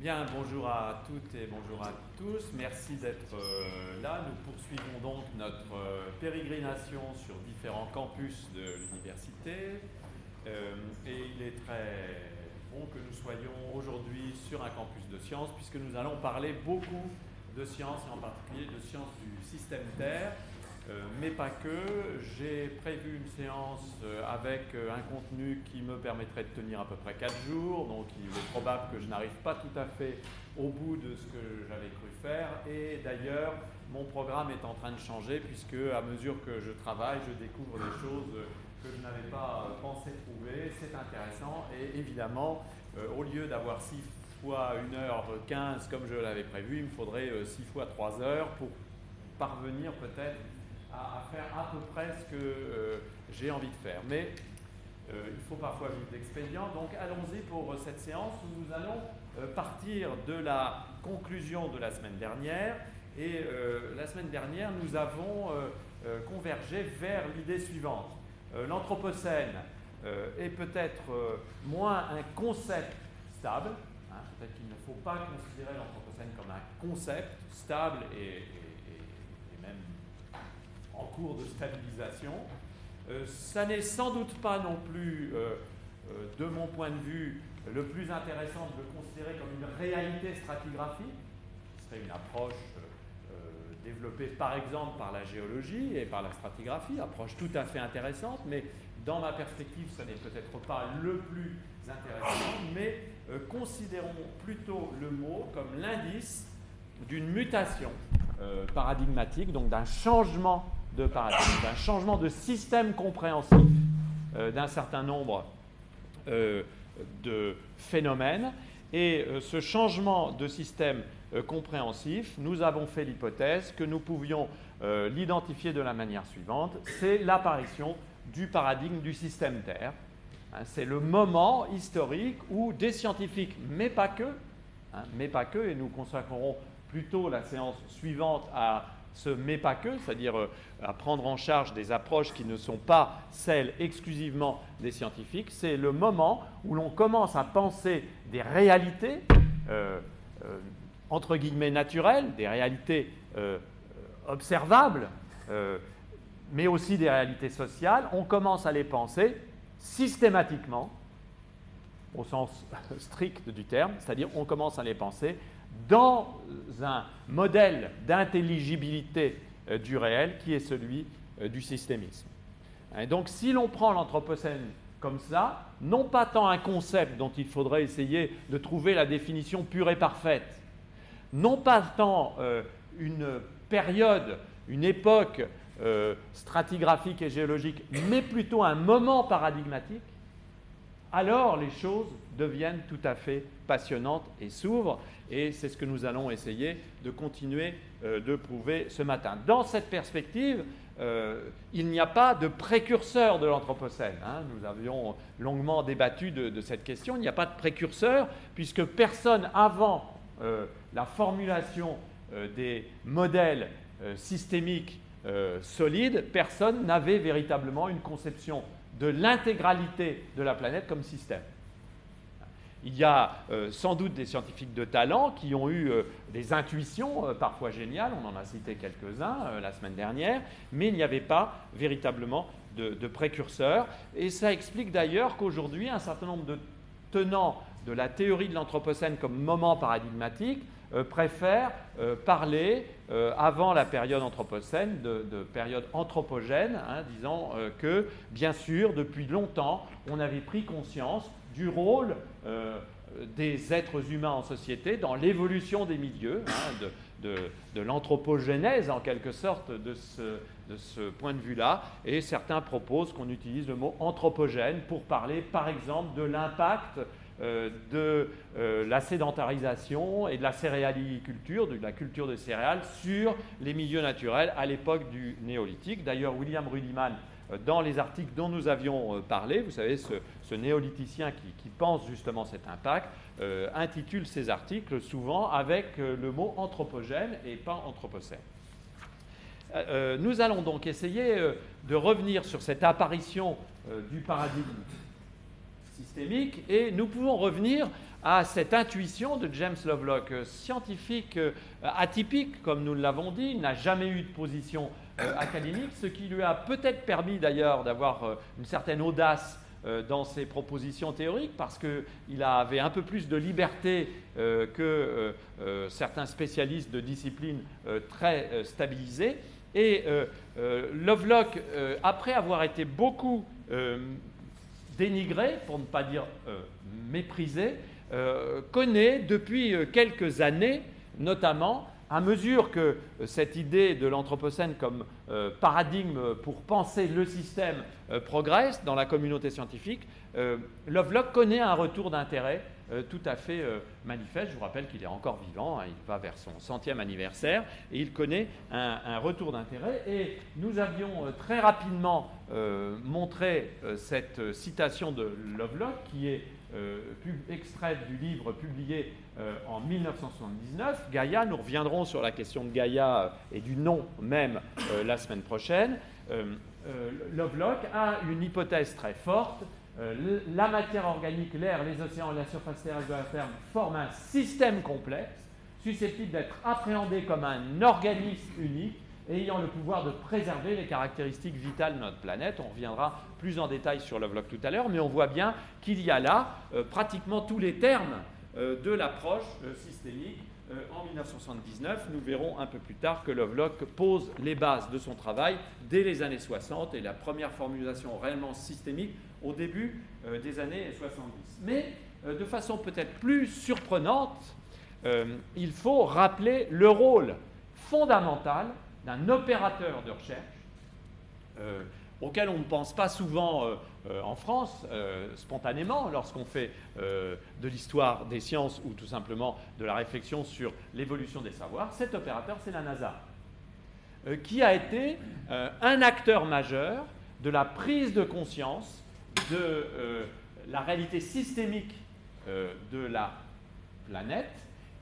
Bien, bonjour à toutes et bonjour à tous. Merci d'être euh, là. Nous poursuivons donc notre euh, pérégrination sur différents campus de l'université. Euh, et il est très bon que nous soyons aujourd'hui sur un campus de sciences, puisque nous allons parler beaucoup de sciences, et en particulier de sciences du système Terre. Euh, mais pas que. J'ai prévu une séance euh, avec euh, un contenu qui me permettrait de tenir à peu près 4 jours, donc il est probable que je n'arrive pas tout à fait au bout de ce que j'avais cru faire. Et d'ailleurs, mon programme est en train de changer puisque à mesure que je travaille, je découvre des choses que je n'avais pas pensé trouver. C'est intéressant et évidemment, au lieu d'avoir 6 fois 1h15 comme je l'avais prévu, il me faudrait 6 fois 3 heures pour parvenir peut-être à, faire à peu près ce que euh, j'ai envie de faire. Mais euh, il faut parfois vivre d'expédients. Donc allons-y pour cette séance où nous allons euh, partir de la conclusion de la semaine dernière. Et la semaine dernière, nous avons convergé vers l'idée suivante. L'Anthropocène est peut-être moins un concept stable. Hein, peut-être qu'il ne faut pas considérer l'Anthropocène comme un concept stable et en cours de stabilisation. Euh, ça n'est sans doute pas non plus, euh, euh, de mon point de vue, le plus intéressant de le considérer comme une réalité stratigraphique. Ce serait une approche développée par exemple par la géologie et par la stratigraphie, approche tout à fait intéressante, mais dans ma perspective, ce n'est peut-être pas le plus intéressant, mais considérons plutôt le mot comme l'indice d'une mutation paradigmatique, donc d'un changement de paradigme, d'un changement de système compréhensif euh, d'un certain nombre euh, de phénomènes. Et euh, ce changement de système compréhensif, nous avons fait l'hypothèse que nous pouvions l'identifier de la manière suivante, c'est l'apparition du paradigme du système Terre. Hein, c'est le moment historique où des scientifiques, mais pas que, hein, mais pas que, et nous consacrerons plutôt la séance suivante à ce mais pas que, c'est-à-dire euh, à prendre en charge des approches qui ne sont pas celles exclusivement des scientifiques, c'est le moment où l'on commence à penser des réalités, euh, euh, entre guillemets, naturelles, des réalités observables, mais aussi des réalités sociales, on commence à les penser systématiquement, au sens strict du terme, c'est-à-dire on commence à les penser dans un modèle d'intelligibilité euh, du réel qui est celui euh, du systémisme. Donc si l'on prend l'Anthropocène comme ça, non pas tant un concept dont il faudrait essayer de trouver la définition pure et parfaite, non pas tant euh, une période, une époque stratigraphique et géologique, mais plutôt un moment paradigmatique, alors les choses deviennent tout à fait passionnantes et s'ouvrent. Et c'est ce que nous allons essayer de continuer euh, de prouver ce matin. Dans cette perspective, euh, il n'y a pas de précurseur de l'Anthropocène. Hein. Nous avions longuement débattu de, cette question. Il n'y a pas de précurseur, puisque personne avant euh, la formulation des modèles systémiques solides, personne n'avait véritablement une conception de l'intégralité de la planète comme système. Il y a euh, sans doute des scientifiques de talent qui ont eu euh, des intuitions euh, parfois géniales, on en a cité quelques-uns la semaine dernière, mais il n'y avait pas véritablement de, précurseurs. Et ça explique d'ailleurs qu'aujourd'hui, un certain nombre de tenants de la théorie de l'Anthropocène comme moment paradigmatique préfèrent parler, avant la période Anthropocène, de, période anthropogène, hein, disant que, bien sûr, depuis longtemps, on avait pris conscience du rôle euh, des êtres humains en société dans l'évolution des milieux, hein, de, l'anthropogénèse en quelque sorte de ce, point de vue-là. Et certains proposent qu'on utilise le mot anthropogène pour parler par exemple de l'impact euh, de euh, la sédentarisation et de la céréaliculture, de la culture des céréales sur les milieux naturels à l'époque du néolithique. D'ailleurs, William Rudiman dans les articles dont nous avions parlé, vous savez, ce, néolithicien qui, pense justement cet impact, euh, intitule ses articles souvent avec euh, le mot anthropogène et pas anthropocène. nous allons donc essayer de revenir sur cette apparition du paradigme systémique et nous pouvons revenir à cette intuition de James Lovelock, scientifique atypique, comme nous l'avons dit, n'a jamais eu de position académique, ce qui lui a peut-être permis d'ailleurs d'avoir une certaine audace euh, dans ses propositions théoriques parce qu'il avait un peu plus de liberté euh, que euh, certains spécialistes de disciplines très stabilisés. Et Lovelock, après avoir été beaucoup dénigré, pour ne pas dire méprisé, connaît depuis quelques années, notamment, à mesure que cette idée de l'Anthropocène comme paradigme pour penser le système euh, progresse dans la communauté scientifique, euh, Lovelock connaît un retour d'intérêt euh, tout à fait manifeste. Je vous rappelle qu'il est encore vivant, hein, il va vers son centième anniversaire et il connaît un, retour d'intérêt. Et nous avions très rapidement montré cette citation de Lovelock qui est extraite du livre publié en 1979, Gaïa. Nous reviendrons sur la question de Gaïa et du nom même la semaine prochaine. Euh, Lovelock a une hypothèse très forte. Euh, la matière organique, l'air, les océans, la surface terrestre de la Terre forment un système complexe, susceptible d'être appréhendé comme un organisme unique ayant le pouvoir de préserver les caractéristiques vitales de notre planète. On reviendra plus en détail sur Lovelock tout à l'heure, mais on voit bien qu'il y a là euh, pratiquement tous les termes de l'approche systémique euh, en 1979, nous verrons un peu plus tard que Lovelock pose les bases de son travail dès les années 60 et la première formulation réellement systémique au début euh, des années 70. Mais euh, de façon peut-être plus surprenante, il faut rappeler le rôle fondamental d'un opérateur de recherche auquel on ne pense pas souvent euh, euh, en France, euh, spontanément, lorsqu'on fait de l'histoire des sciences ou tout simplement de la réflexion sur l'évolution des savoirs. Cet opérateur, c'est la NASA, qui a été un acteur majeur de la prise de conscience de la réalité systémique de la planète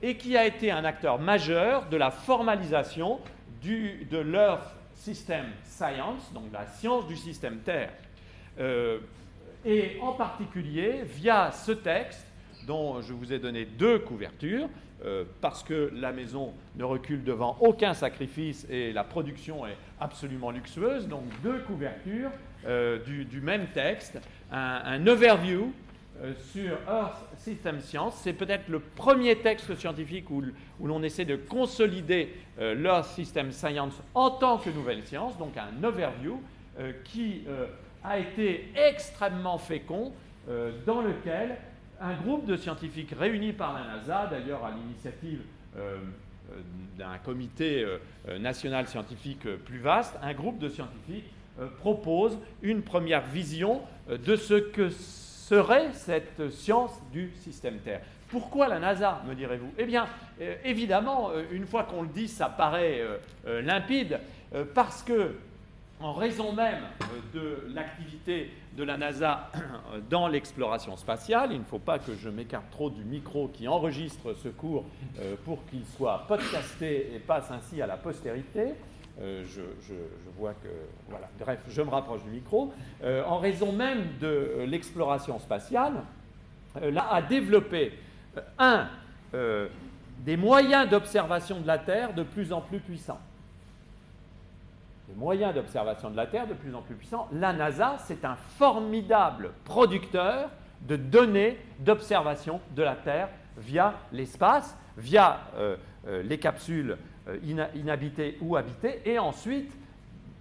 et qui a été un acteur majeur de la formalisation de l'Earth System Science, donc la science du système Terre, euh, et en particulier via ce texte dont je vous ai donné deux couvertures, euh, parce que la maison ne recule devant aucun sacrifice et la production est absolument luxueuse, donc deux couvertures euh, du, même texte, un overview euh, sur Earth System Science. C'est peut-être le premier texte scientifique où, l'on essaie de consolider euh, l'Earth System Science en tant que nouvelle science, donc un overview euh, qui a été extrêmement fécond, dans lequel un groupe de scientifiques réunis par la NASA, d'ailleurs à l'initiative d'un comité national scientifique plus vaste, un groupe de scientifiques propose une première vision de ce que serait cette science du système Terre. Pourquoi la NASA, me direz-vous? Eh bien, euh, évidemment, euh, une fois qu'on le dit, ça paraît euh, limpide, parce que, en raison même de l'activité de la NASA dans l'exploration spatiale, il ne faut pas que je m'écarte trop du micro qui enregistre ce cours pour qu'il soit podcasté et passe ainsi à la postérité, euh, je, vois que. Voilà, bref, je me rapproche du micro. Euh, en raison même de l'exploration spatiale, euh, là, a développé, un, des moyens d'observation de la Terre de plus en plus puissants. Des moyens d'observation de la Terre de plus en plus puissants. La NASA, c'est un formidable producteur de données d'observation de la Terre via l'espace, via les capsules euh, inhabité ou habité, et ensuite,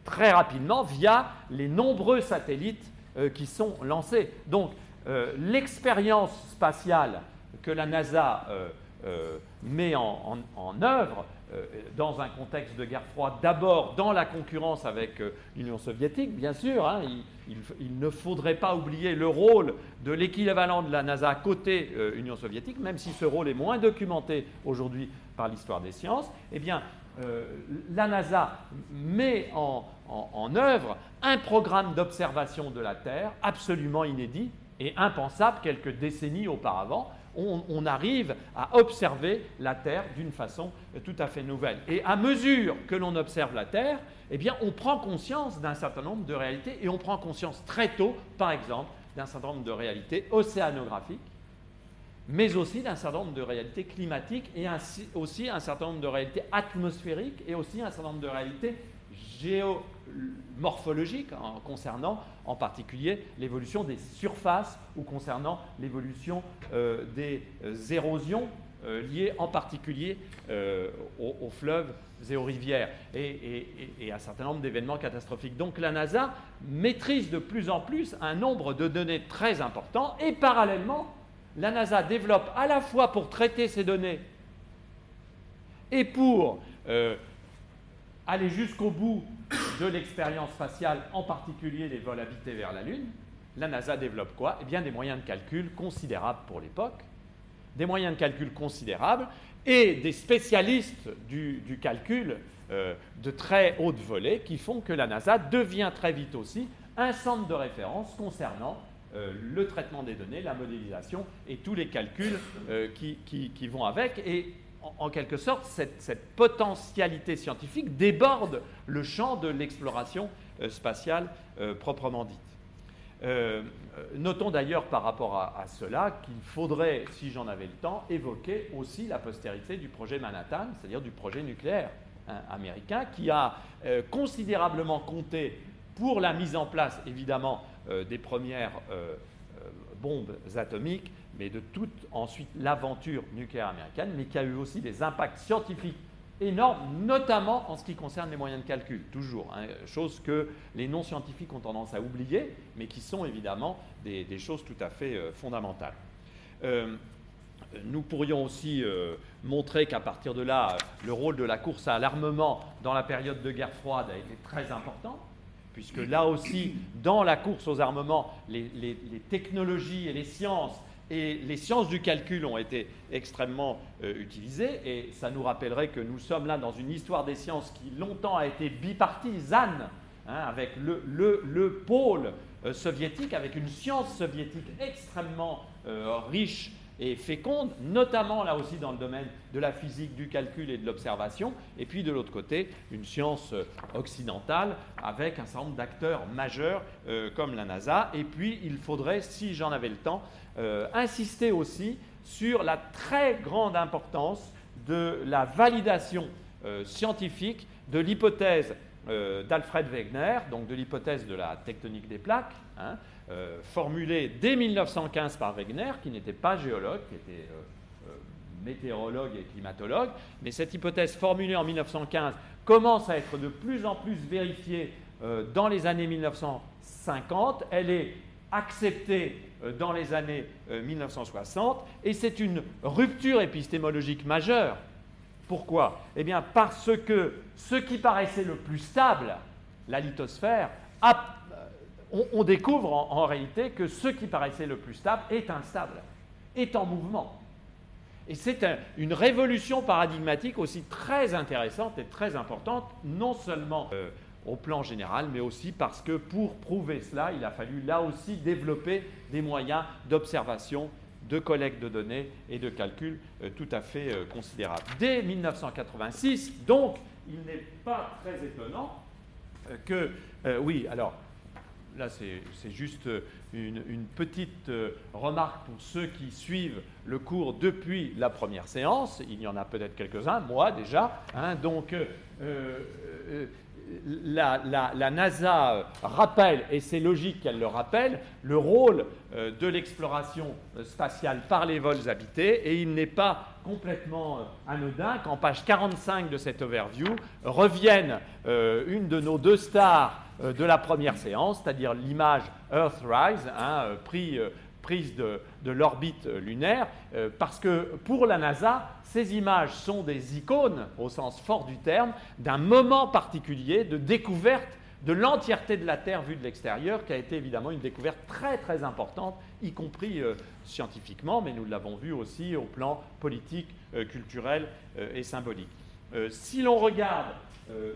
très rapidement, via les nombreux satellites euh, qui sont lancés. Donc, euh, l'expérience spatiale que la NASA met en, œuvre dans un contexte de guerre froide, d'abord dans la concurrence avec l'Union soviétique, bien sûr, hein, il, ne faudrait pas oublier le rôle de l'équivalent de la NASA côté Union soviétique, même si ce rôle est moins documenté aujourd'hui par l'histoire des sciences, eh bien, euh, la NASA met en, œuvre un programme d'observation de la Terre absolument inédit et impensable quelques décennies auparavant. On, arrive à observer la Terre d'une façon tout à fait nouvelle. Et à mesure que l'on observe la Terre, eh bien, on prend conscience d'un certain nombre de réalités et on prend conscience très tôt, par exemple, d'un certain nombre de réalités océanographiques mais aussi d'un certain nombre de réalités climatiques et aussi un certain nombre de réalités atmosphériques et aussi un certain nombre de réalités géomorphologiques hein, concernant en particulier l'évolution des surfaces ou concernant l'évolution euh, des euh, érosions euh, liées en particulier aux, fleuves et aux rivières et, un certain nombre d'événements catastrophiques. Donc la NASA maîtrise de plus en plus un nombre de données très important et parallèlement la NASA développe à la fois pour traiter ces données et pour euh, aller jusqu'au bout de l'expérience spatiale, en particulier les vols habités vers la Lune, la NASA développe quoi? Eh bien des moyens de calcul considérables pour l'époque, des moyens de calcul considérables et des spécialistes du, calcul euh, de très haute volée qui font que la NASA devient très vite aussi un centre de référence concernant euh, le traitement des données, la modélisation et tous les calculs euh, qui, vont avec. Et en, quelque sorte, cette, potentialité scientifique déborde le champ de l'exploration euh, spatiale proprement dite. notons d'ailleurs par rapport à, cela qu'il faudrait, si j'en avais le temps, évoquer aussi la postérité du projet Manhattan, c'est-à-dire du projet nucléaire hein, américain, qui a considérablement compté pour la mise en place, évidemment, des premières euh, euh, bombes atomiques, mais de toute ensuite l'aventure nucléaire américaine, mais qui a eu aussi des impacts scientifiques énormes, notamment en ce qui concerne les moyens de calcul, toujours, hein, chose que les non-scientifiques ont tendance à oublier, mais qui sont évidemment des, choses tout à fait fondamentales. nous pourrions aussi montrer qu'à partir de là, le rôle de la course à l'armement dans la période de guerre froide a été très important puisque là aussi, dans la course aux armements, les, technologies et les sciences et les sciences du calcul ont été extrêmement euh, utilisées, et ça nous rappellerait que nous sommes là dans une histoire des sciences qui longtemps a été bipartisane, hein, avec le, pôle euh, soviétique, avec une science soviétique extrêmement euh, riche et féconde, notamment là aussi dans le domaine de la physique, du calcul et de l'observation, et puis de l'autre côté, une science euh, occidentale avec un certain nombre d'acteurs majeurs euh, comme la NASA. Et puis, il faudrait, si j'en avais le temps, euh, insister aussi sur la très grande importance de la validation scientifique de l'hypothèse d'Alfred Wegener, donc de l'hypothèse de la tectonique des plaques, hein, euh, formulée dès 1915 par Wegener, qui n'était pas géologue, qui était euh, euh, météorologue et climatologue, mais cette hypothèse formulée en 1915 commence à être de plus en plus vérifiée dans les années 1950. Elle est acceptée dans les années 1960 et c'est une rupture épistémologique majeure. Pourquoi? Eh bien parce que ce qui paraissait le plus stable, la lithosphère, a on, découvre en, réalité que ce qui paraissait le plus stable est instable, est en mouvement. Et c'est une révolution paradigmatique aussi très intéressante et très importante, non seulement euh, au plan général, mais aussi parce que pour prouver cela, il a fallu là aussi développer des moyens d'observation, de collecte de données et de calcul euh, tout à fait euh, considérables. Dès 1986, donc, il n'est pas très étonnant que, oui, alors, là c'est juste une, petite euh, remarque pour ceux qui suivent le cours depuis la première séance. Il y en a peut-être quelques-uns, moi déjà. Hein. donc euh, euh, la, NASA rappelle, et c'est logique qu'elle le rappelle, le rôle de l'exploration spatiale par les vols habités, et il n'est pas complètement anodin qu'en page 45 de cette overview revienne une de nos deux stars euh, de la première séance, c'est-à-dire l'image Earthrise, hein, euh, euh, prise de, l'orbite lunaire, parce que pour la NASA, ces images sont des icônes, au sens fort du terme, d'un moment particulier de découverte de l'entièreté de la Terre vue de l'extérieur, qui a été évidemment une découverte très très importante, y compris scientifiquement, mais nous l'avons vu aussi au plan politique, culturel et symbolique. si l'on regarde euh,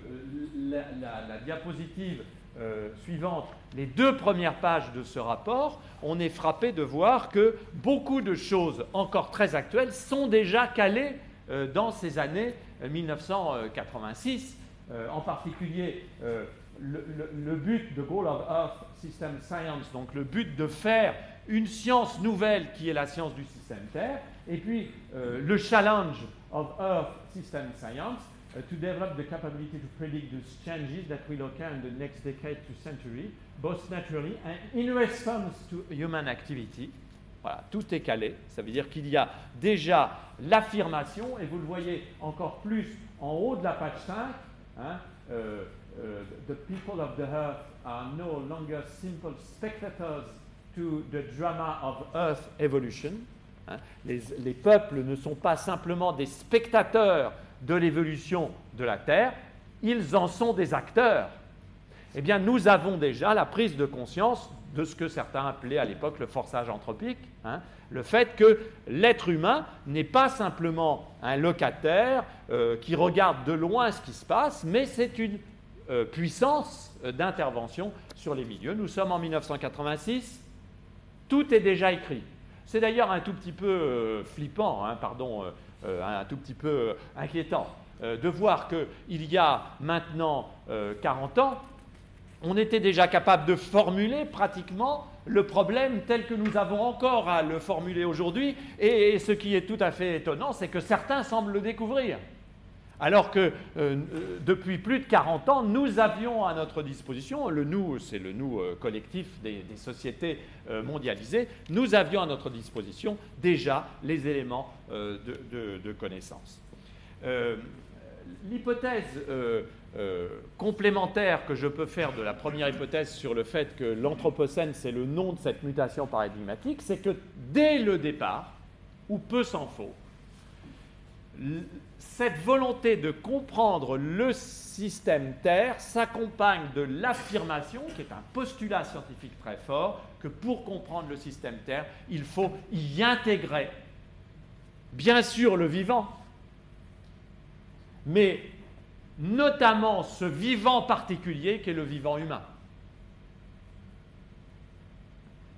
la, diapositive euh, suivante, les deux premières pages de ce rapport, on est frappé de voir que beaucoup de choses encore très actuelles sont déjà calées euh, dans ces années 1986, en particulier le, but de Goal of Earth System Science, donc le but de faire une science nouvelle qui est la science du système Terre, et puis le challenge of Earth System Science uh, to develop the capability to predict the changes that will occur in the next decade to century, both naturally and in response to human activity. Voilà, tout est calé. Ça veut dire qu'il y a déjà l'affirmation, et vous le voyez encore plus en haut de la page 5. Hein, euh, euh, the people of the earth are no longer simple spectators to the drama of earth evolution. Hein. les, les, peuples ne sont pas simplement des spectateurs de l'évolution de la Terre, ils en sont des acteurs. Eh bien, nous avons déjà la prise de conscience de ce que certains appelaient à l'époque le forçage anthropique, hein. le fait que l'être humain n'est pas simplement un locataire euh, qui regarde de loin ce qui se passe, mais c'est une euh, puissance euh, d'intervention sur les milieux. Nous sommes en 1986, tout est déjà écrit. C'est d'ailleurs un tout petit peu flippant, hein, pardon, un tout petit peu inquiétant de voir qu'il y a maintenant 40 ans, on était déjà capable de formuler pratiquement le problème tel que nous avons encore à le formuler aujourd'hui. Et, ce qui est tout à fait étonnant, c'est que certains semblent le découvrir. Alors que euh, euh, depuis plus de 40 ans, nous avions à notre disposition, le nous, c'est le nous euh, collectif des, sociétés mondialisées, nous avions à notre disposition déjà les éléments de, connaissance. L'hypothèse euh, complémentaire que je peux faire de la première hypothèse sur le fait que l'Anthropocène, c'est le nom de cette mutation paradigmatique, c'est que dès le départ, ou peu s'en faut, cette volonté de comprendre le système Terre s'accompagne de l'affirmation, qui est un postulat scientifique très fort, que pour comprendre le système Terre, il faut y intégrer, bien sûr, le vivant, mais notamment ce vivant particulier qu'est le vivant humain.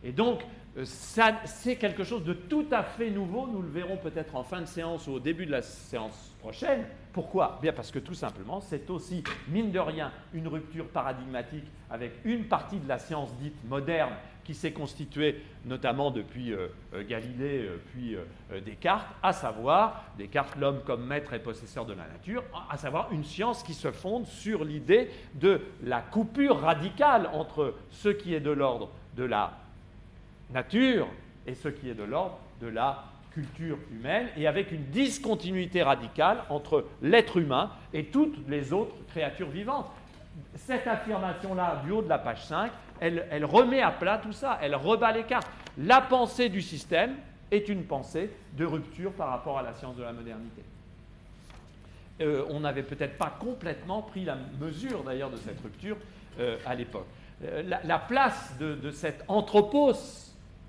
Et donc, c'est quelque chose de tout à fait nouveau. Nous le verrons peut-être en fin de séance ou au début de la séance prochaine. Pourquoi? Bien parce que tout simplement, c'est aussi, mine de rien, une rupture paradigmatique avec une partie de la science dite moderne qui s'est constituée notamment depuis euh, euh, Galilée puis Descartes, à savoir Descartes, l'homme comme maître et possesseur de la nature, à savoir une science qui se fonde sur l'idée de la coupure radicale entre ce qui est de l'ordre de la nature et ce qui est de l'ordre de la culture humaine, et avec une discontinuité radicale entre l'être humain et toutes les autres créatures vivantes. Cette affirmation-là, du haut de la page 5, elle, remet à plat tout ça, elle rebat les cartes. La pensée du système est une pensée de rupture par rapport à la science de la modernité. Euh, on n'avait peut-être pas complètement pris la mesure d'ailleurs de cette rupture euh, à l'époque. Euh, la, place de, de cet anthropos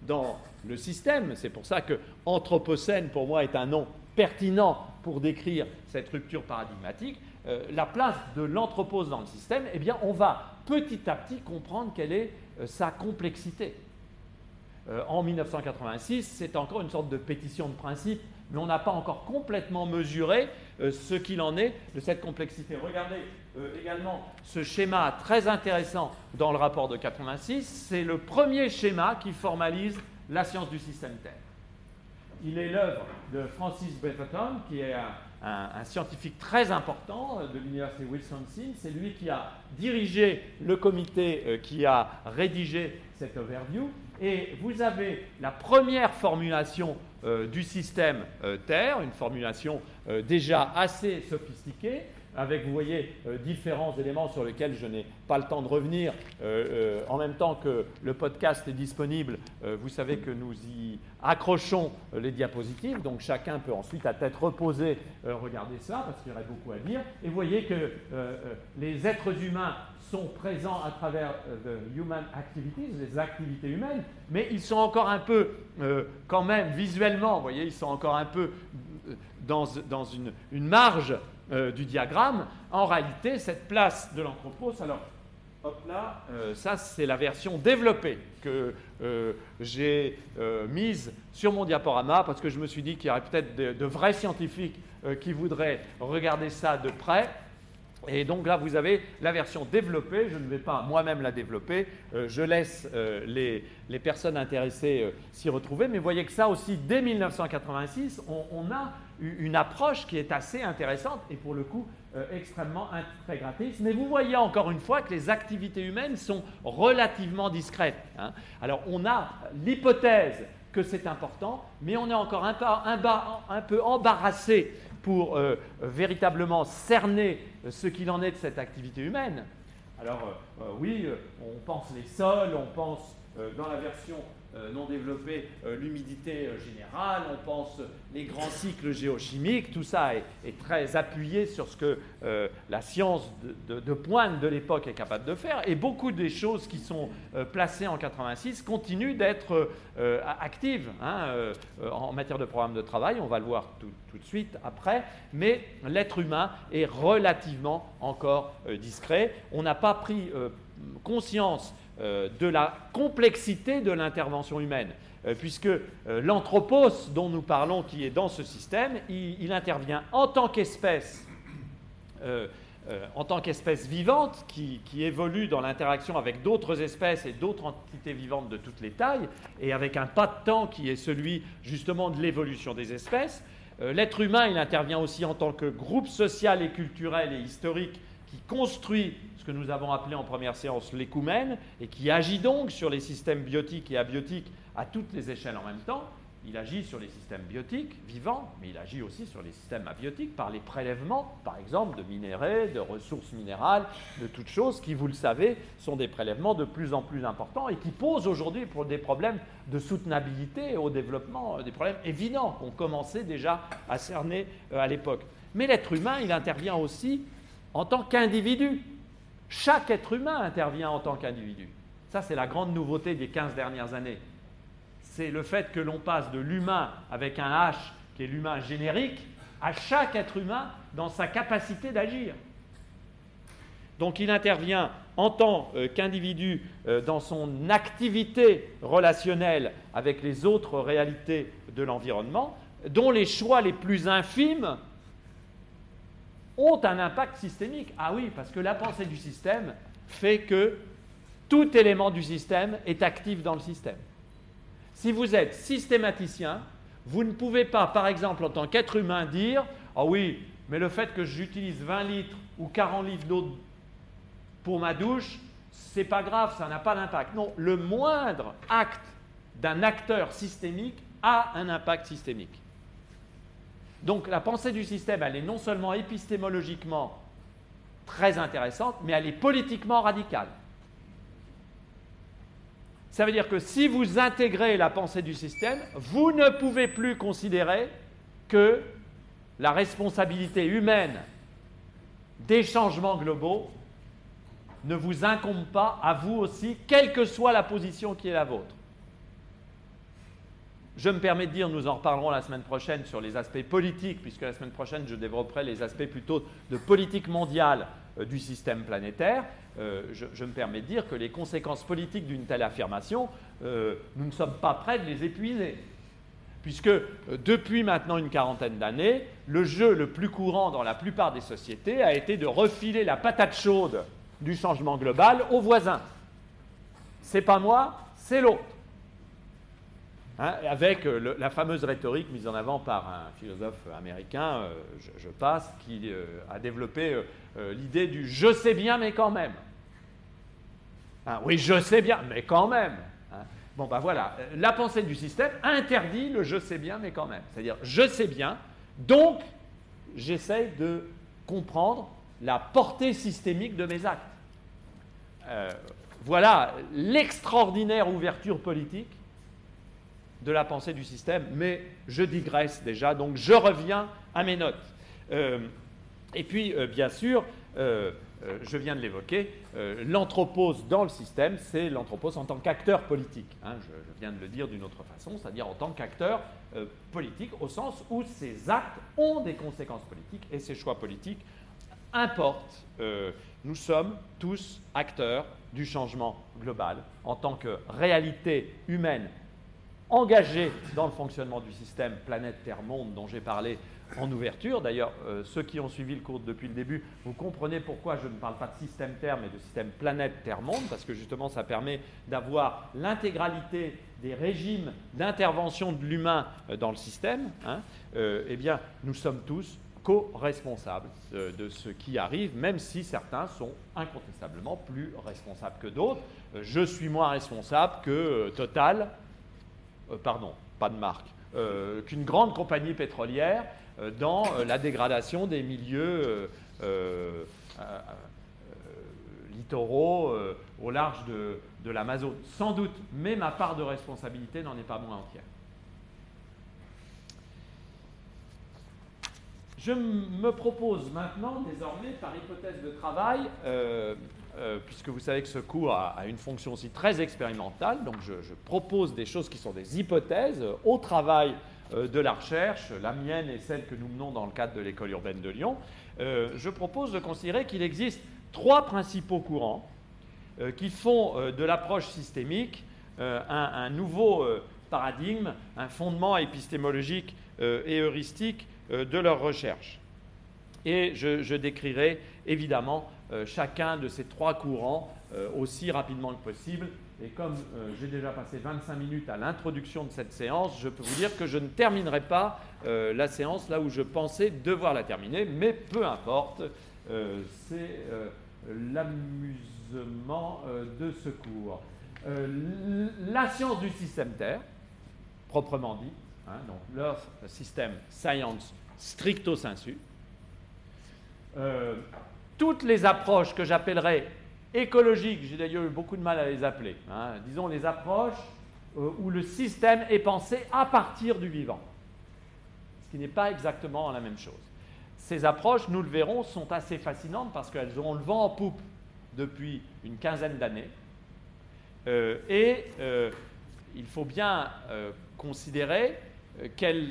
dans le système. C'est pour ça que Anthropocène, pour moi, est un nom pertinent pour décrire cette rupture paradigmatique. Euh, la place de l'anthropose dans le système, eh bien, on va petit à petit comprendre quelle est euh, sa complexité. Euh, en 1986, c'est encore une sorte de pétition de principe, mais on n'a pas encore complètement mesuré ce qu'il en est de cette complexité. Regardez également ce schéma très intéressant dans le rapport de 86. C'est le premier schéma qui formalise la science du système Terre. Il est l'œuvre de Francis Beverton, qui est un, scientifique très important de l'Université Wisconsin. C'est lui qui a dirigé le comité euh, qui a rédigé cette overview. Et vous avez la première formulation euh, du système euh, Terre, une formulation déjà assez sophistiquée, avec, vous voyez, euh, différents éléments sur lesquels je n'ai pas le temps de revenir. Euh, euh, en même temps que le podcast est disponible, vous savez que nous y accrochons les diapositives, donc chacun peut ensuite, à tête reposée, regarder ça, parce qu'il y aurait beaucoup à dire. Et vous voyez que les êtres humains sont présents à travers the human activities, les activités humaines, mais ils sont encore un peu, quand même, visuellement, vous voyez, ils sont encore un peu dans, une marge euh, du diagramme, en réalité, cette place de l'anthropos, alors, hop là, euh, ça c'est la version développée que euh, j'ai mise sur mon diaporama parce que je me suis dit qu'il y aurait peut-être de, vrais scientifiques qui voudraient regarder ça de près. Et donc là, vous avez la version développée. Je ne vais pas moi-même la développer. Je laisse les, personnes intéressées s'y retrouver. Mais vous voyez que ça aussi, dès 1986, on, a une approche qui est assez intéressante et pour le coup extrêmement intégratrice. Mais vous voyez encore une fois que les activités humaines sont relativement discrètes. Hein. Alors on a l'hypothèse que c'est important, mais on est encore un peu embarrassé pour euh, véritablement cerner ce qu'il en est de cette activité humaine. Alors euh, euh, oui, on pense les sols, on pense dans la version euh, non développé euh, l'humidité euh, générale, on pense les grands cycles géochimiques, tout ça est, très appuyé sur ce que la science de, pointe de l'époque est capable de faire, et beaucoup des choses qui sont placées en 86 continuent d'être actives hein, en matière de programme de travail, on va le voir tout, de suite après, mais l'être humain est relativement encore discret. On n'a pas pris conscience euh, de la complexité de l'intervention humaine, euh, puisque euh, l'anthropos dont nous parlons, qui est dans ce système, il, intervient en tant qu'espèce. en tant qu'espèce vivante qui, évolue dans l'interaction avec d'autres espèces et d'autres entités vivantes de toutes les tailles, et avec un pas de temps qui est celui justement de l'évolution des espèces. L'être humain, il intervient aussi en tant que groupe social et culturel et historique qui construit que nous avons appelé en première séance l'écoumène, et qui agit donc sur les systèmes biotiques et abiotiques à toutes les échelles en même temps. Il agit sur les systèmes biotiques vivants, mais il agit aussi sur les systèmes abiotiques par les prélèvements, par exemple, de minéraux, de ressources minérales, de toutes choses qui, vous le savez, sont des prélèvements de plus en plus importants et qui posent aujourd'hui des problèmes de soutenabilité au développement, euh, des problèmes évidents qu'on commençait déjà à cerner euh, à l'époque. Mais l'être humain, il intervient aussi en tant qu'individu. Chaque être humain intervient en tant qu'individu. Ça, c'est la grande nouveauté des 15 dernières années. C'est le fait que l'on passe de l'humain avec un H, qui est l'humain générique, à chaque être humain dans sa capacité d'agir. Donc il intervient en tant euh, qu'individu euh, dans son activité relationnelle avec les autres réalités de l'environnement, dont les choix les plus infimes ont un impact systémique. Ah oui, parce que la pensée du système fait que tout élément du système est actif dans le système. Si vous êtes systématicien, vous ne pouvez pas, par exemple, en tant qu'être humain, dire Ah oui, mais le fait que j'utilise 20 litres ou 40 litres d'eau pour ma douche, c'est pas grave, ça n'a pas d'impact. Non, le moindre acte d'un acteur systémique a un impact systémique. Donc la pensée du système, elle est non seulement épistémologiquement très intéressante, mais elle est politiquement radicale. Ça veut dire que si vous intégrez la pensée du système, vous ne pouvez plus considérer que la responsabilité humaine des changements globaux ne vous incombe pas à vous aussi, quelle que soit la position qui est la vôtre. Je me permets de dire, nous en reparlerons la semaine prochaine sur les aspects politiques, puisque la semaine prochaine, je développerai les aspects plutôt de politique mondiale euh, du système planétaire. Euh, je, me permets de dire que les conséquences politiques d'une telle affirmation, euh, nous ne sommes pas prêts de les épuiser. Puisque depuis maintenant une quarantaine d'années, le jeu le plus courant dans la plupart des sociétés a été de refiler la patate chaude du changement global aux voisins. C'est pas moi, c'est l'autre. Hein, avec euh, la fameuse rhétorique mise en avant par un philosophe américain, euh, je, passe, qui euh, a développé l'idée du je sais bien, mais quand même. Hein, oui, je sais bien, mais quand même. Hein. Bon, ben voilà, la pensée du système interdit le je sais bien, mais quand même. C'est-à-dire, je sais bien, donc j'essaie de comprendre la portée systémique de mes actes. voilà l'extraordinaire ouverture politique de la pensée du système, mais je digresse déjà, donc je reviens à mes notes. Euh, et puis, euh, bien sûr, euh, je viens de l'évoquer, l'anthropose dans le système, c'est l'anthropose en tant qu'acteur politique. Hein, je, viens de le dire d'une autre façon, c'est-à-dire en tant qu'acteur politique, au sens où ces actes ont des conséquences politiques et ces choix politiques importent. nous sommes tous acteurs du changement global en tant que réalité humaine engagés dans le fonctionnement du système planète-Terre-Monde dont j'ai parlé en ouverture. D'ailleurs, euh, ceux qui ont suivi le cours depuis le début, vous comprenez pourquoi je ne parle pas de système Terre, mais de système planète Terre-Monde, parce que justement, ça permet d'avoir l'intégralité des régimes d'intervention de l'humain euh, dans le système. Hein. Euh, eh bien, nous sommes tous co-responsables de ce qui arrive, même si certains sont incontestablement plus responsables que d'autres. je suis moins responsable que Total, pardon, pas de marque, qu'une grande compagnie pétrolière euh, dans euh, la dégradation des milieux euh, littoraux au large de, de l'Amazone. Sans doute, mais ma part de responsabilité n'en est pas moins entière. Je me propose maintenant, désormais, par hypothèse de travail, puisque vous savez que ce cours a, une fonction aussi très expérimentale, donc je, propose des choses qui sont des hypothèses au travail euh, de la recherche, la mienne et celle que nous menons dans le cadre de l'école urbaine de Lyon, euh, je propose de considérer qu'il existe trois principaux courants euh, qui font de l'approche systémique un, nouveau paradigme, un fondement épistémologique et heuristique de leur recherche. Et je décrirai évidemment chacun de ces trois courants aussi rapidement que possible et comme euh, j'ai déjà passé 25 minutes à l'introduction de cette séance, je peux vous dire que je ne terminerai pas euh, la séance là où je pensais devoir la terminer, mais peu importe, euh, c'est l'amusement de ce cours. la science du système Terre, proprement dit, hein, donc l'Earth System Science stricto sensu, toutes les approches que j'appellerais écologiques, j'ai d'ailleurs eu beaucoup de mal à les appeler, hein. disons les approches euh, où le système est pensé à partir du vivant, ce qui n'est pas exactement la même chose. Ces approches, nous le verrons, sont assez fascinantes parce qu'elles ont le vent en poupe depuis une quinzaine d'années. Euh, et euh, il faut bien considérer qu'elles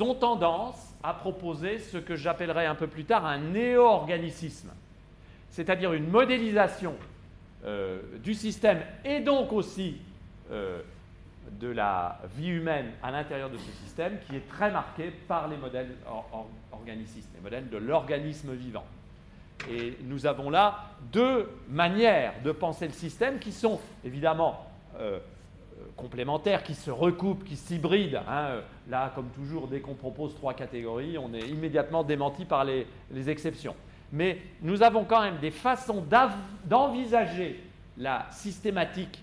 ont tendance à proposer ce que j'appellerai un peu plus tard un néo-organicisme c'est-à-dire une modélisation euh, du système et donc aussi euh, de la vie humaine à l'intérieur de ce système qui est très marquée par les modèles organicistes, les modèles de l'organisme vivant. Et nous avons là deux manières de penser le système qui sont évidemment euh, complémentaires, qui se recoupent, qui s'hybrident. Hein. Là, comme toujours, dès qu'on propose trois catégories, on est immédiatement démenti par les exceptions mais nous avons quand même des façons d'envisager la systématique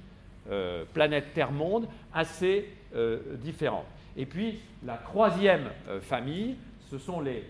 euh, planète Terre-Monde assez euh, différentes. Et puis, la troisième euh, famille, ce sont les,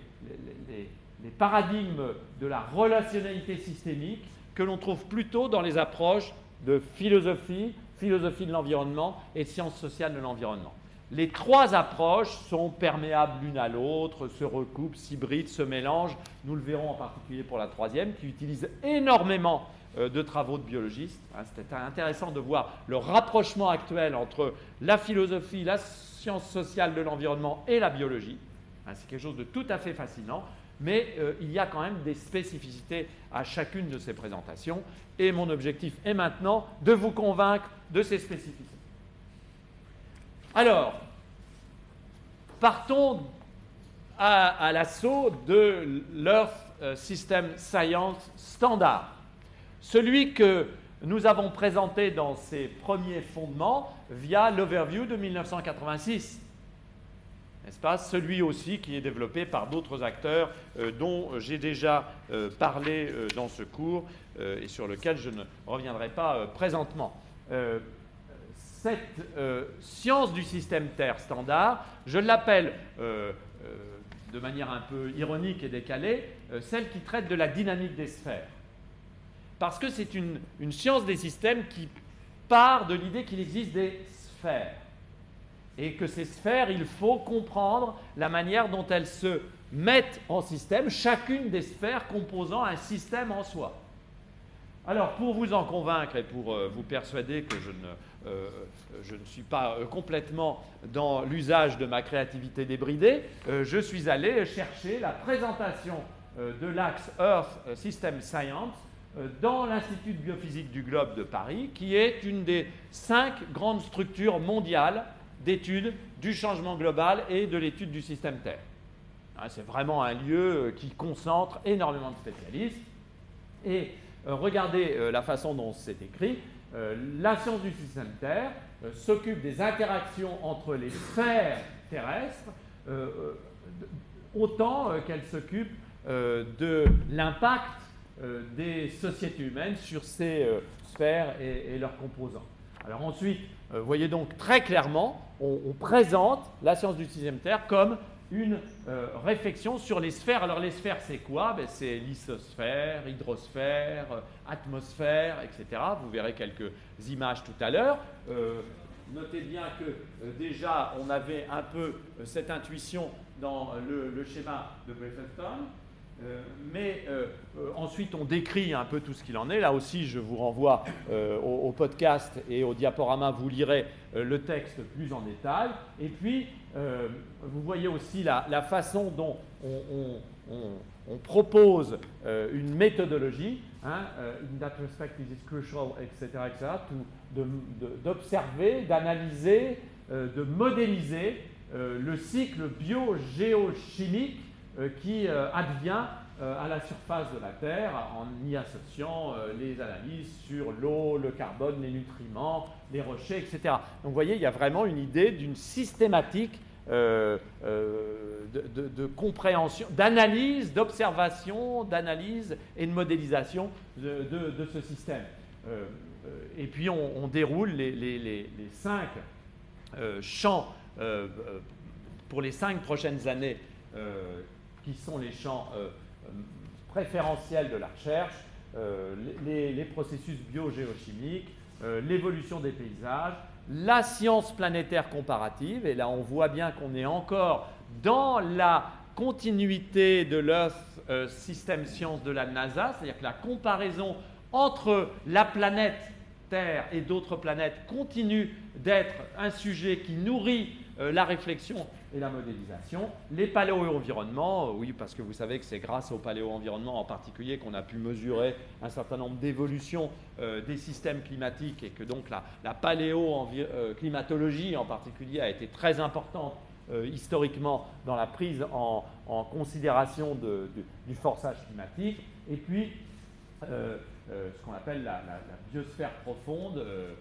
paradigmes de la relationnalité systémique que l'on trouve plutôt dans les approches de philosophie, philosophie de l'environnement et sciences sociales de l'environnement. Les trois approches sont perméables l'une à l'autre, se recoupent, s'hybrident, se mélangent. Nous le verrons en particulier pour la troisième, qui utilise énormément euh, de travaux de biologistes. Hein, C'était intéressant de voir le rapprochement actuel entre la philosophie, la science sociale de l'environnement et la biologie. Hein, c'est quelque chose de tout à fait fascinant, mais euh, il y a quand même des spécificités à chacune de ces présentations. Et mon objectif est maintenant de vous convaincre de ces spécificités. Alors, partons à, l'assaut de l'Earth euh, System Science Standard, celui que nous avons présenté dans ses premiers fondements via l'overview de 1986. Celui aussi qui est développé par d'autres acteurs euh, dont j'ai déjà euh, parlé dans ce cours et sur lequel je ne reviendrai pas présentement cette euh, science du système Terre standard, je l'appelle euh, euh, de manière un peu ironique et décalée, celle qui traite de la dynamique des sphères. Parce que c'est une, science des systèmes qui part de l'idée qu'il existe des sphères. Et que ces sphères, il faut comprendre la manière dont elles se mettent en système, chacune des sphères composant un système en soi. Alors, pour vous en convaincre et pour vous persuader que je ne euh, je ne suis pas euh, complètement dans l'usage de ma créativité débridée, euh, je suis allé chercher la présentation de l'axe Earth System Science dans l'Institut de biophysique du globe de Paris, qui est une des cinq grandes structures mondiales d'études du changement global et de l'étude du système Terre. Hein, c'est vraiment un lieu qui concentre énormément de spécialistes. Et regardez la façon dont c'est écrit. la science du système Terre s'occupe des interactions entre les sphères terrestres autant qu'elle s'occupe de l'impact des sociétés humaines sur ces sphères et leurs composants. Alors ensuite, euh, voyez donc très clairement, on, présente la science du sixième terre comme une euh, réflexion sur les sphères. Alors les sphères, c'est quoi? Ben, C'est lithosphère, hydrosphère, euh, atmosphère, etc. Vous verrez quelques images tout à l'heure. notez bien que déjà, on avait un peu cette intuition dans le, schéma de Breiffelton. Euh, mais euh, euh, ensuite, on décrit un peu tout ce qu'il en est. Là aussi, je vous renvoie au, podcast et au diaporama, vous lirez le texte plus en détail. Et puis, vous voyez aussi la, façon dont on, propose une méthodologie, hein, in that respect it is crucial, etc., etc., d'observer, d'analyser, de modéliser le cycle biogéochimique qui euh, advient euh, à la surface de la Terre en y associant les analyses sur l'eau, le carbone, les nutriments, les rochers, etc. Donc vous voyez, il y a vraiment une idée d'une systématique de, compréhension, d'analyse, d'observation, d'analyse et de modélisation de, ce système. et puis on, déroule les, cinq champs pour les cinq prochaines années qui sont les champs euh, euh, préférentiels de la recherche, euh, les, processus biogéochimiques, l'évolution des paysages, la science planétaire comparative, et là on voit bien qu'on est encore dans la continuité de l'Earth System Science de la NASA, c'est-à-dire que la comparaison entre la planète Terre et d'autres planètes continue d'être un sujet qui nourrit la réflexion et la modélisation. Les paléo-environnements, euh, oui, parce que vous savez que c'est grâce au paléo-environnement en particulier qu'on a pu mesurer un certain nombre d'évolutions euh, des systèmes climatiques et que donc la, paléo-climatologie en particulier a été très importante euh, historiquement dans la prise en, considération du forçage climatique. Et puis, ce qu'on appelle la, biosphère profonde euh,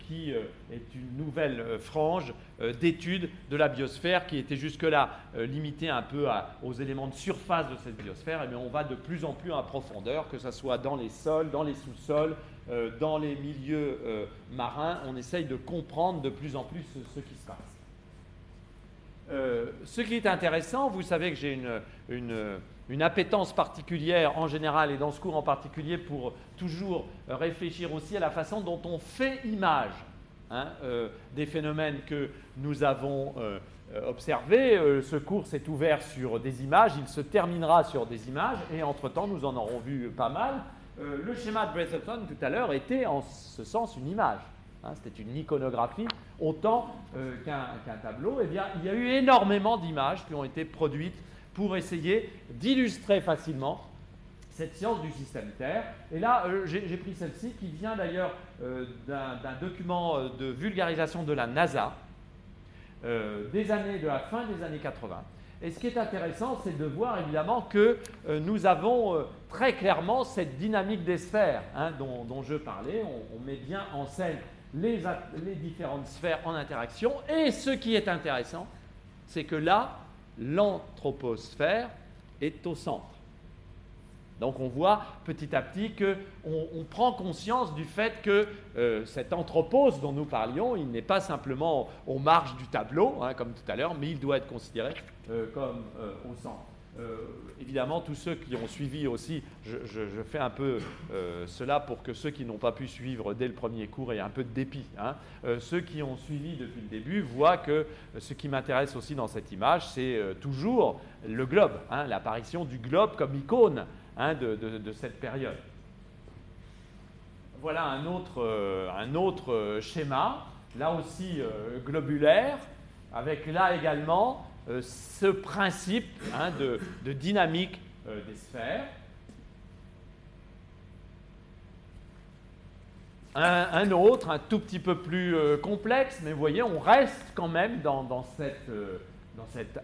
qui euh, est une nouvelle euh, frange d'études de la biosphère qui était jusque-là limitée un peu aux éléments de surface de cette biosphère. Et eh on va de plus en plus en profondeur, que ce soit dans les sols, dans les sous-sols, dans les milieux marins. On essaye de comprendre de plus en plus ce, qui se passe. ce qui est intéressant, vous savez que j'ai une une appétence particulière en général et dans ce cours en particulier pour toujours réfléchir aussi à la façon dont on fait image hein, euh, des phénomènes que nous avons euh, observés. Euh, ce cours s'est ouvert sur des images, il se terminera sur des images et entre-temps nous en aurons vu pas mal. le schéma de Breatherton tout à l'heure était en ce sens une image. Hein, C'était une iconographie autant qu'un tableau. Eh bien, il y a eu énormément d'images qui ont été produites pour essayer d'illustrer facilement cette science du système Terre. Et là, euh, j'ai pris celle-ci qui vient d'ailleurs euh, d'un document euh, de vulgarisation de la NASA des années, de la fin des années 80. Et ce qui est intéressant, c'est de voir évidemment que nous avons très clairement cette dynamique des sphères hein, dont, je parlais. On, met bien en scène les, les différentes sphères en interaction. Et ce qui est intéressant, c'est que là, l'anthroposphère est au centre. Donc on voit petit à petit qu'on on prend conscience du fait que euh, cet anthropos dont nous parlions, il n'est pas simplement aux marges du tableau, hein, comme tout à l'heure, mais il doit être considéré euh, comme euh, au centre. Euh, évidemment, tous ceux qui ont suivi aussi, je, fais un peu euh, cela pour que ceux qui n'ont pas pu suivre dès le premier cours aient un peu de dépit. Hein. Euh, ceux qui ont suivi depuis le début voient que ce qui m'intéresse aussi dans cette image, c'est toujours le globe, hein, l'apparition du globe comme icône hein, de, cette période. Voilà un autre, un autre schéma, là aussi globulaire, avec là également ce principe hein, de, dynamique euh, des sphères. Un, autre, un tout petit peu plus euh, complexe, mais vous voyez, on reste quand même dans cette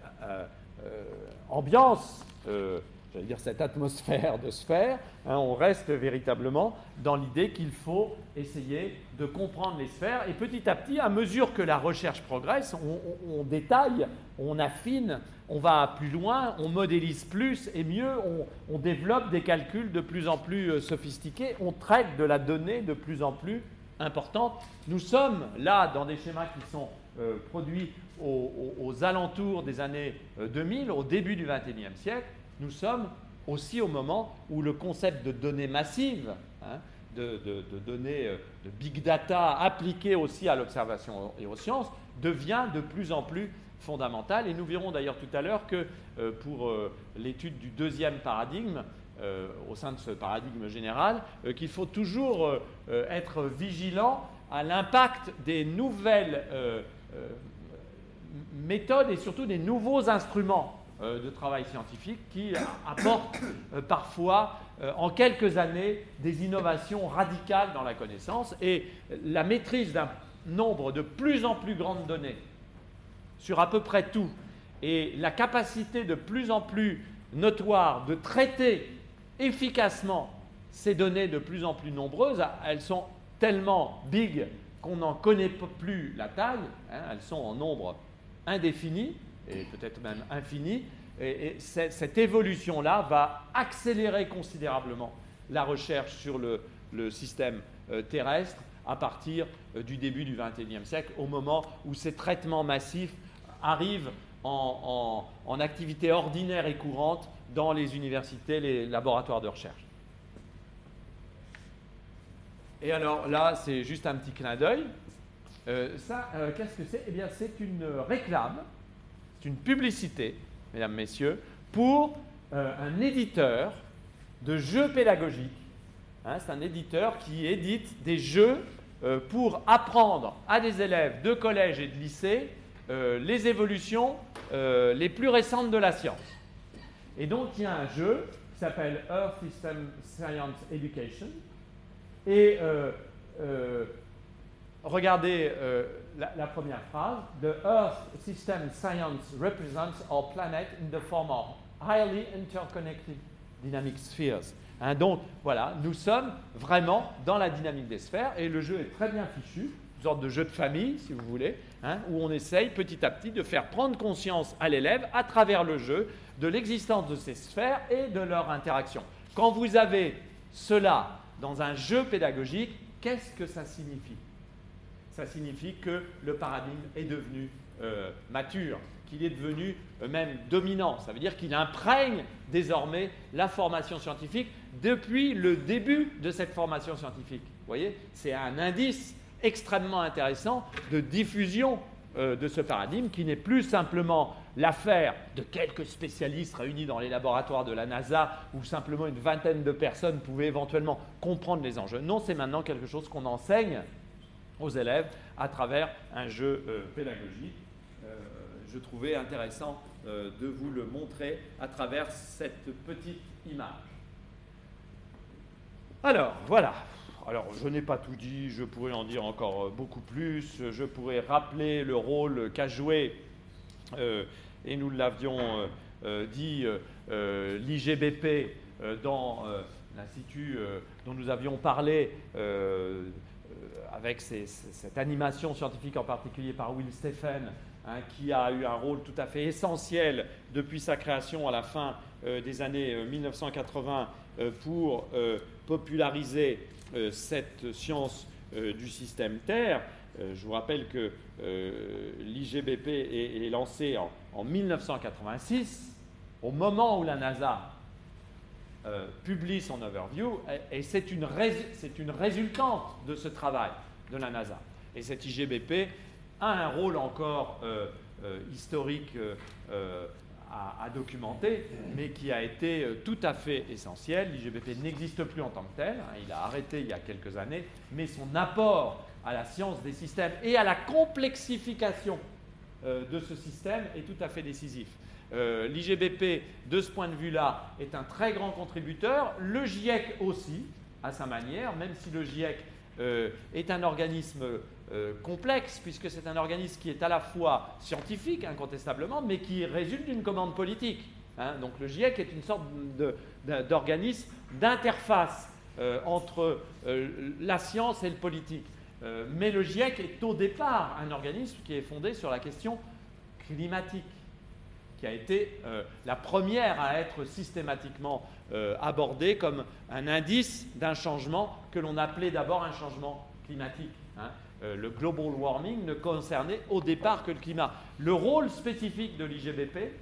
ambiance cette atmosphère de sphère, hein, on reste véritablement dans l'idée qu'il faut essayer de comprendre les sphères. Et petit à petit, à mesure que la recherche progresse, on, détaille, on affine, on va plus loin, on modélise plus et mieux, on, développe des calculs de plus en plus euh, sophistiqués, on traite de la donnée de plus en plus importante. Nous sommes là dans des schémas qui sont euh, produits aux, alentours des années 2000, euh, au début du XXIe siècle, nous sommes aussi au moment où le concept de données massives, hein, de, données euh, de big data appliquées aussi à l'observation et aux sciences, devient de plus en plus fondamental. Et nous verrons d'ailleurs tout à l'heure que euh, pour euh, l'étude du deuxième paradigme, au sein de ce paradigme général, qu'il faut toujours être vigilant à l'impact des nouvelles méthodes et surtout des nouveaux instruments de travail scientifique qui apporte euh, parfois euh, en quelques années des innovations radicales dans la connaissance et la maîtrise d'un nombre de plus en plus grand de données sur à peu près tout et la capacité de plus en plus notoire de traiter efficacement ces données de plus en plus nombreuses, elles sont tellement big qu'on n'en connaît plus la taille, hein, elles sont en nombre indéfini, et peut-être même infini. Et, cette, évolution-là va accélérer considérablement la recherche sur le, système euh, terrestre à partir euh, du début du XXIe siècle, au moment où ces traitements massifs arrivent en, activité ordinaire et courante dans les universités, les laboratoires de recherche. Et alors là, c'est juste un petit clin d'œil. Euh, ça, qu'est-ce que c'est? Eh bien, c'est une réclame une publicité, mesdames, messieurs, pour euh, un éditeur de jeux pédagogiques. Hein, c'est un éditeur qui édite des jeux euh, pour apprendre à des élèves de collège et de lycée euh, les évolutions les plus récentes de la science. Et donc, il y a un jeu qui s'appelle Earth System Science Education. Et regardez la, première phrase, The Earth System Science represents our planet in the form of highly interconnected dynamic spheres. Hein, donc voilà, nous sommes vraiment dans la dynamique des sphères et le jeu est très bien fichu, une sorte de jeu de famille si vous voulez, hein, où on essaye petit à petit de faire prendre conscience à l'élève à travers le jeu de l'existence de ces sphères et de leur interaction. Quand vous avez cela dans un jeu pédagogique, qu'est-ce que ça signifie? Ça signifie que le paradigme est devenu euh, mature, qu'il est devenu euh, même dominant. Ça veut dire qu'il imprègne désormais la formation scientifique depuis le début de cette formation scientifique. Vous voyez, c'est un indice extrêmement intéressant de diffusion euh, de ce paradigme qui n'est plus simplement l'affaire de quelques spécialistes réunis dans les laboratoires de la NASA où simplement une vingtaine de personnes pouvaient éventuellement comprendre les enjeux. Non, c'est maintenant quelque chose qu'on enseigne aux élèves à travers un jeu euh, pédagogique. Euh, je trouvais intéressant euh, de vous le montrer à travers cette petite image. Alors, voilà. Alors, je n'ai pas tout dit, je pourrais en dire encore beaucoup plus. Je pourrais rappeler le rôle qu'a joué, et nous l'avions dit, l'IGBP dans l'Institut dont nous avions parlé avec cette animation scientifique en particulier par Will Stephen, hein, qui a eu un rôle tout à fait essentiel depuis sa création à la fin euh, des années 1980 euh, euh, pour populariser cette science du système Terre. je vous rappelle que l'IGBP est, lancé en, en 1986, au moment où la NASA euh, publie son overview, et, c'est une, une, résultante de ce travail de la NASA. Et cet IGBP a un rôle encore euh, euh, historique à, documenter, mais qui a été tout à fait essentiel. L'IGBP n'existe plus en tant que tel, hein, il a arrêté il y a quelques années, mais son apport à la science des systèmes et à la complexification de ce système est tout à fait décisif. Euh, L'IGBP, de ce point de vue-là, est un très grand contributeur. Le GIEC aussi, à sa manière, même si le GIEC euh, est un organisme complexe, puisque c'est un organisme qui est à la fois scientifique, incontestablement, mais qui résulte d'une commande politique. Hein. Donc le GIEC est une sorte d'organisme d'interface entre la science et le politique. mais le GIEC est au départ un organisme qui est fondé sur la question climatique qui a été euh, la première à être systématiquement euh, abordée comme un indice d'un changement que l'on appelait d'abord un changement climatique. Hein. Euh, le global warming ne concernait au départ que le climat. Le rôle spécifique de l'IGBP,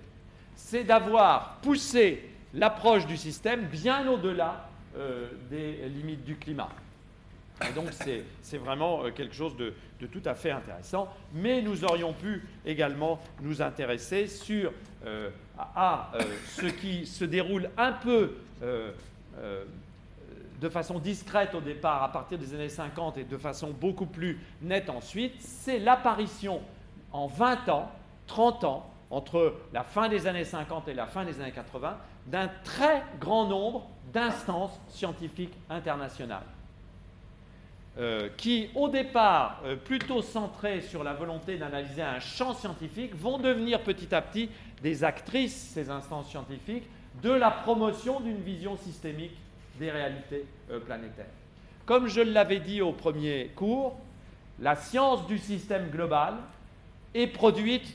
c'est d'avoir poussé l'approche du système bien au-delà des limites du climat. Et donc c'est vraiment quelque chose de, tout à fait intéressant. Mais nous aurions pu également nous intéresser euh, à euh, ce qui se déroule un peu euh, de façon discrète au départ, à partir des années 50 et de façon beaucoup plus nette ensuite, c'est l'apparition en 20 ans, 30 ans, entre la fin des années 50 et la fin des années 80, d'un très grand nombre d'instances scientifiques internationales. Euh, qui, au départ, euh, plutôt centrés sur la volonté d'analyser un champ scientifique, vont devenir petit à petit des actrices, ces instances scientifiques, de la promotion d'une vision systémique des réalités euh, planétaires. Comme je l'avais dit au premier cours, la science du système global est produite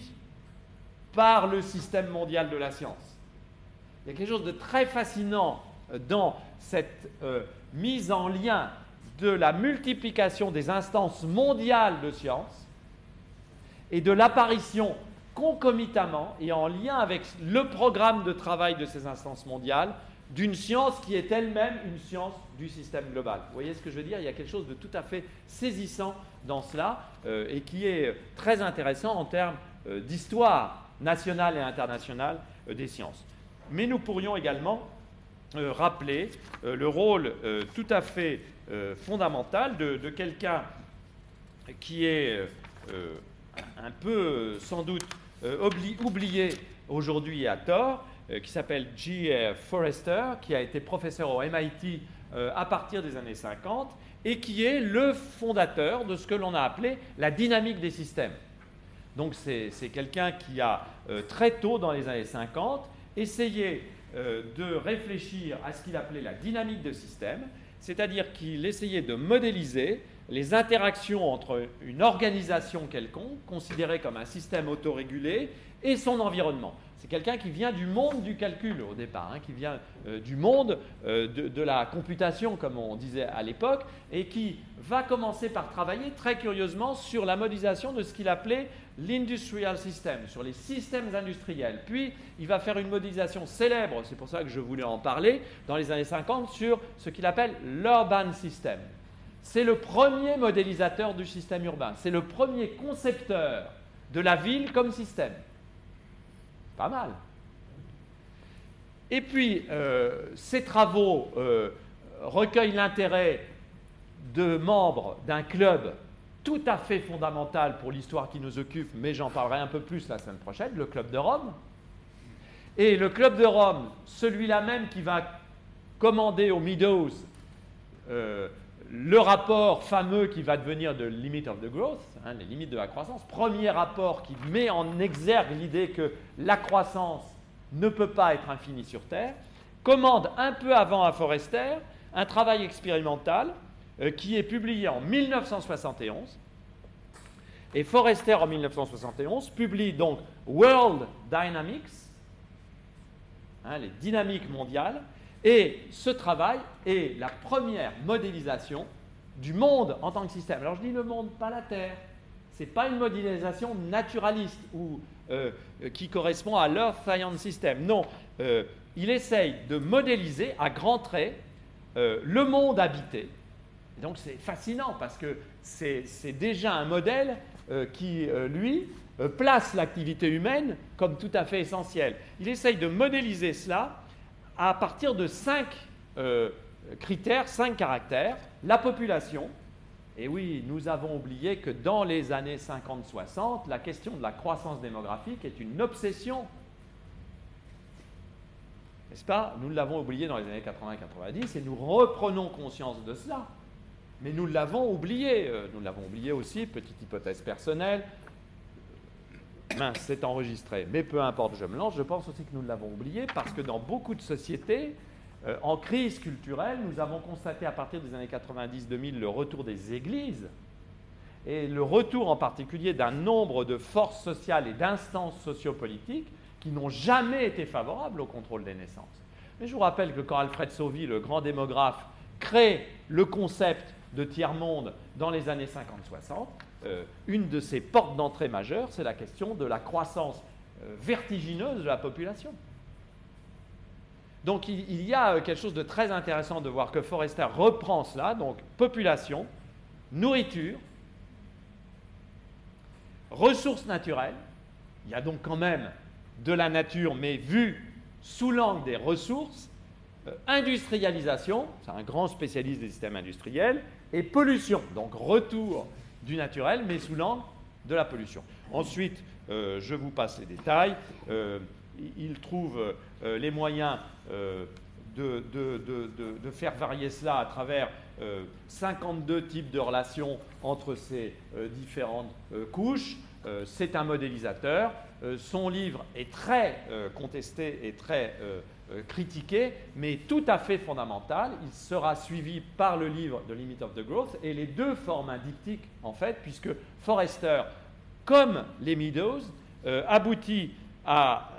par le système mondial de la science. Il y a quelque chose de très fascinant dans cette mise en lien de la multiplication des instances mondiales de science et de l'apparition concomitamment et en lien avec le programme de travail de ces instances mondiales d'une science qui est elle-même une science du système global. Vous voyez ce que je veux dire? Il y a quelque chose de tout à fait saisissant dans cela euh, et qui est très intéressant en termes euh, d'histoire nationale et internationale euh, des sciences. Mais nous pourrions également rappeler le rôle tout à fait euh, fondamentale de, quelqu'un qui est euh, un peu, sans doute, euh, oublié aujourd'hui à tort, qui s'appelle G. Forrester, qui a été professeur au MIT à partir des années 50 et qui est le fondateur de ce que l'on a appelé la dynamique des systèmes. Donc c'est quelqu'un qui a très tôt dans les années 50 essayé de réfléchir à ce qu'il appelait la dynamique de systèmes c'est-à-dire qu'il essayait de modéliser les interactions entre une organisation quelconque, considérée comme un système autorégulé, et son environnement. C'est quelqu'un qui vient du monde du calcul au départ, hein, qui vient euh, du monde euh, de, la computation, comme on disait à l'époque, et qui va commencer par travailler très curieusement sur la modélisation de ce qu'il appelait l'industrial system, sur les systèmes industriels. Puis, il va faire une modélisation célèbre, c'est pour ça que je voulais en parler, dans les années 50, sur ce qu'il appelle l'urban system. C'est le premier modélisateur du système urbain, c'est le premier concepteur de la ville comme système. Pas mal. Et puis, euh, ces travaux euh, recueillent l'intérêt de membres d'un club tout à fait fondamental pour l'histoire qui nous occupe, mais j'en parlerai un peu plus la semaine prochaine, le Club de Rome. Et le Club de Rome, celui-là même qui va commander aux Meadows euh, le rapport fameux qui va devenir de Limit of the Growth, hein, les limites de la croissance, premier rapport qui met en exergue l'idée que la croissance ne peut pas être infinie sur Terre, commande un peu avant à Forester un travail expérimental qui est publié en 1971. Et Forrester, en 1971, publie donc World Dynamics, hein, les dynamiques mondiales, et ce travail est la première modélisation du monde en tant que système. Alors je dis le monde, pas la Terre. Ce n'est pas une modélisation naturaliste ou euh, qui correspond à l'Earth Science System. Non, euh, il essaye de modéliser à grands traits le monde habité, donc c'est fascinant parce que c'est déjà un modèle euh, qui, euh, lui, euh, place l'activité humaine comme tout à fait essentielle. Il essaye de modéliser cela à partir de cinq critères, cinq caractères. La population, et oui, nous avons oublié que dans les années 50-60, la question de la croissance démographique est une obsession. N'est-ce pas? Nous l'avons oublié dans les années 80-90 et nous reprenons conscience de cela. Mais nous l'avons oublié. Nous l'avons oublié aussi, petite hypothèse personnelle. Mince, c'est enregistré. Mais peu importe, je me lance. Je pense aussi que nous l'avons oublié parce que dans beaucoup de sociétés, en crise culturelle, nous avons constaté à partir des années 90-2000 le retour des églises et le retour en particulier d'un nombre de forces sociales et d'instances sociopolitiques qui n'ont jamais été favorables au contrôle des naissances. Mais je vous rappelle que quand Alfred Sauvy, le grand démographe, crée le concept de tiers-monde dans les années 50-60, euh, une de ses portes d'entrée majeures, c'est la question de la croissance euh, vertigineuse de la population. Donc il, y a euh, quelque chose de très intéressant de voir que Forrester reprend cela, donc population, nourriture, ressources naturelles, il y a donc quand même de la nature, mais vue sous l'angle des ressources, industrialisation, c'est un grand spécialiste des systèmes industriels, et pollution, donc retour du naturel, mais sous l'angle de la pollution. Ensuite, euh, je vous passe les détails. Euh, il trouve les moyens de, faire varier cela à travers 52 types de relations entre ces différentes couches. C'est un modélisateur. Euh, son livre est très euh, contesté et très euh, critiqué, mais tout à fait fondamental. Il sera suivi par le livre The Limit of the Growth et les deux forment un diptyque, en fait, puisque Forrester, comme les Meadows, aboutit à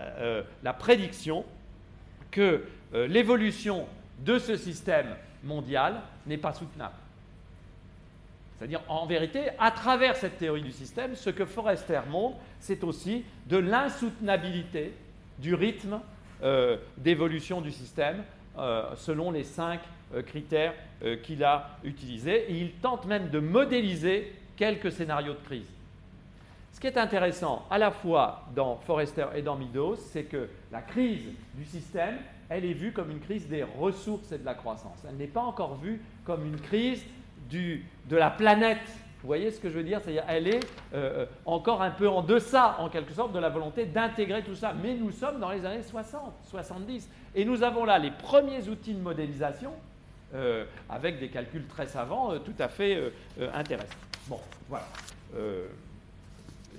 la prédiction que l'évolution de ce système mondial n'est pas soutenable. C'est-à-dire, en vérité, à travers cette théorie du système, ce que Forrester montre, c'est aussi de l'insoutenabilité du rythme euh, d'évolution du système euh, selon les cinq euh, critères qu'il a utilisés. Et il tente même de modéliser quelques scénarios de crise. Ce qui est intéressant à la fois dans Forrester et dans Meadows, c'est que la crise du système, elle est vue comme une crise des ressources et de la croissance. Elle n'est pas encore vue comme une crise de la planète. Vous voyez ce que je veux dire? C'est-à-dire elle est euh, euh, encore un peu en deçà, en quelque sorte, de la volonté d'intégrer tout ça. Mais nous sommes dans les années 60, 70. Et nous avons là les premiers outils de modélisation euh, avec des calculs très savants, tout à fait intéressants. Bon, voilà.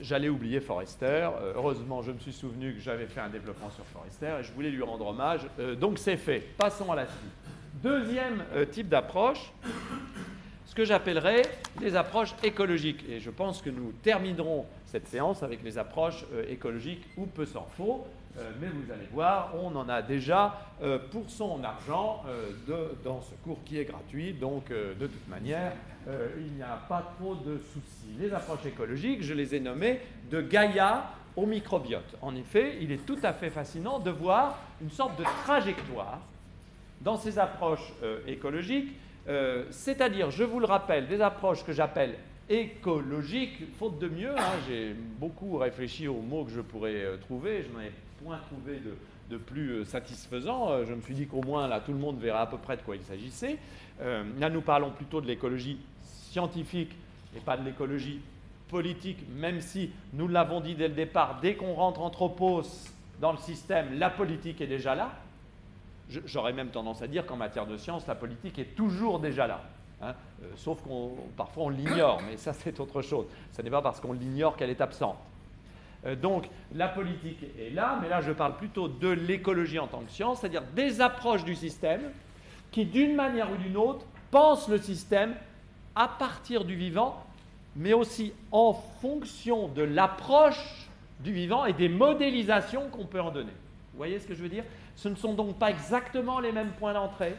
J'allais oublier Forrester. heureusement, je me suis souvenu que j'avais fait un développement sur Forrester et je voulais lui rendre hommage. donc c'est fait. Passons à la suite. Deuxième type d'approche, que j'appellerais les approches écologiques. Et je pense que nous terminerons cette séance avec les approches euh, écologiques ou peu s'en faut. Euh, mais vous allez voir, on en a déjà euh, pour son argent dans ce cours qui est gratuit. Donc, de toute manière, il n'y a pas trop de soucis. Les approches écologiques, je les ai nommées de Gaïa au microbiote. En effet, il est tout à fait fascinant de voir une sorte de trajectoire dans ces approches écologiques euh, c'est-à-dire, je vous le rappelle, des approches que j'appelle écologiques, faute de mieux. Hein, j'ai beaucoup réfléchi aux mots que je pourrais euh, trouver. Je n'en ai point trouvé de, plus euh, satisfaisant. je me suis dit qu'au moins, là, tout le monde verra à peu près de quoi il s'agissait. là, nous parlons plutôt de l'écologie scientifique et pas de l'écologie politique, même si nous l'avons dit dès le départ, dès qu'on rentre anthropos dans le système, la politique est déjà là. J'aurais même tendance à dire qu'en matière de science, la politique est toujours déjà là. Hein. Euh, sauf qu'on parfois on l'ignore, mais ça c'est autre chose. Ce n'est pas parce qu'on l'ignore qu'elle est absente. Euh, donc la politique est là, mais là je parle plutôt de l'écologie en tant que science, c'est-à-dire des approches du système qui d'une manière ou d'une autre pensent le système à partir du vivant, mais aussi en fonction de l'approche du vivant et des modélisations qu'on peut en donner. Vous voyez ce que je veux dire? Ce ne sont donc pas exactement les mêmes points d'entrée,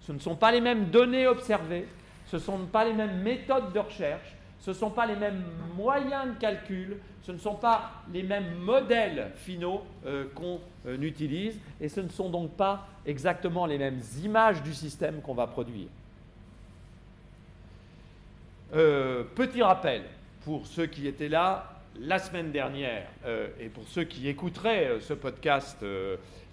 ce ne sont pas les mêmes données observées, ce ne sont pas les mêmes méthodes de recherche, ce ne sont pas les mêmes moyens de calcul, ce ne sont pas les mêmes modèles finaux euh, qu'on euh, utilise, et ce ne sont donc pas exactement les mêmes images du système qu'on va produire. Euh, petit rappel, pour ceux qui étaient là la semaine dernière, et pour ceux qui écouteraient ce podcast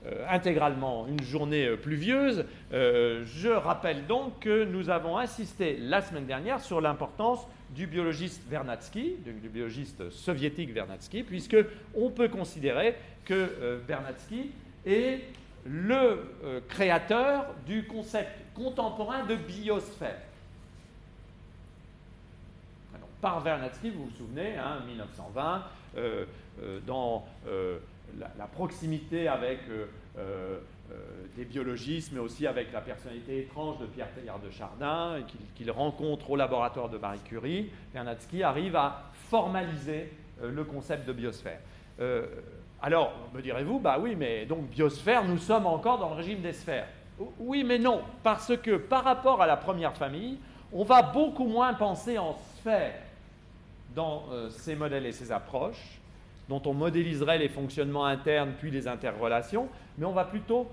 euh, intégralement une journée euh, pluvieuse. Euh, je rappelle donc que nous avons insisté la semaine dernière sur l'importance du biologiste Vernadsky, du biologiste soviétique Vernadsky, puisque on peut considérer que Vernadsky est le créateur du concept contemporain de biosphère. par Vernadsky, vous vous souvenez, 1920, hein, dans la, proximité avec des biologistes, mais aussi avec la personnalité étrange de Pierre Teilhard de Chardin, qu'il rencontre au laboratoire de Marie Curie, Vernadsky arrive à formaliser le concept de biosphère. alors, me direz-vous, bah oui, mais donc biosphère, nous sommes encore dans le régime des sphères. Oui, mais non, parce que par rapport à la première famille, on va beaucoup moins penser en sphère dans euh, ces modèles et ces approches, dont on modéliserait les fonctionnements internes puis les interrelations, mais on va plutôt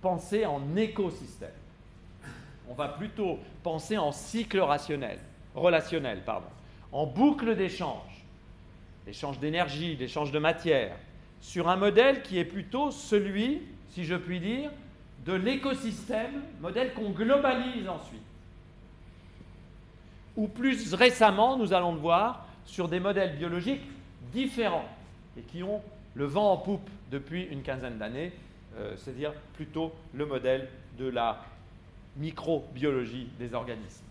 penser en écosystème. On va plutôt penser en cycle rationnel, relationnel, pardon, en boucle d'échange, d'échange d'énergie, d'échange de matière, sur un modèle qui est plutôt celui, si je puis dire, de l'écosystème, modèle qu'on globalise ensuite. Ou plus récemment, nous allons le voir, sur des modèles biologiques différents et qui ont le vent en poupe depuis une quinzaine d'années, euh, c'est-à-dire plutôt le modèle de la microbiologie des organismes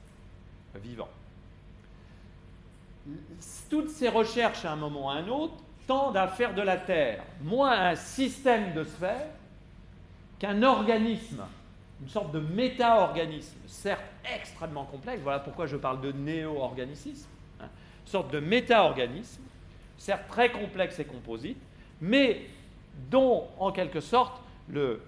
vivants. Toutes ces recherches, à un moment ou à un autre, tendent à faire de la Terre moins un système de sphères qu'un organisme, une sorte de méta-organisme, certes extrêmement complexe, voilà pourquoi je parle de néo-organicisme, sorte de méta-organisme, certes très complexe et composite, mais dont, en quelque sorte, le,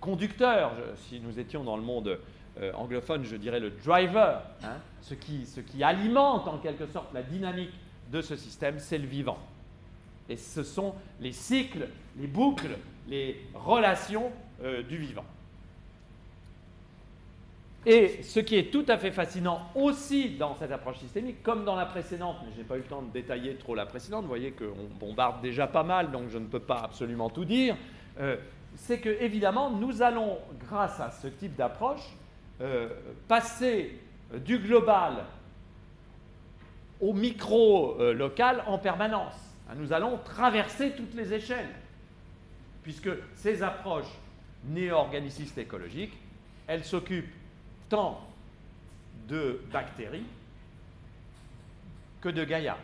conducteur, si nous étions dans le monde euh, anglophone, je dirais le driver, hein, ce, qui, ce qui alimente en quelque sorte la dynamique de ce système, c'est le vivant. Et ce sont les cycles, les boucles, les relations euh, du vivant. Et ce qui est tout à fait fascinant aussi dans cette approche systémique, comme dans la précédente, mais je n'ai pas eu le temps de détailler trop la précédente, vous voyez qu'on bombarde déjà pas mal, donc je ne peux pas absolument tout dire, euh, c'est que évidemment nous allons, grâce à ce type d'approche, euh, passer du global au micro-local en permanence. Nous allons traverser toutes les échelles, puisque ces approches néo-organicistes écologiques, elles s'occupent tant de bactéries que de Gaïa.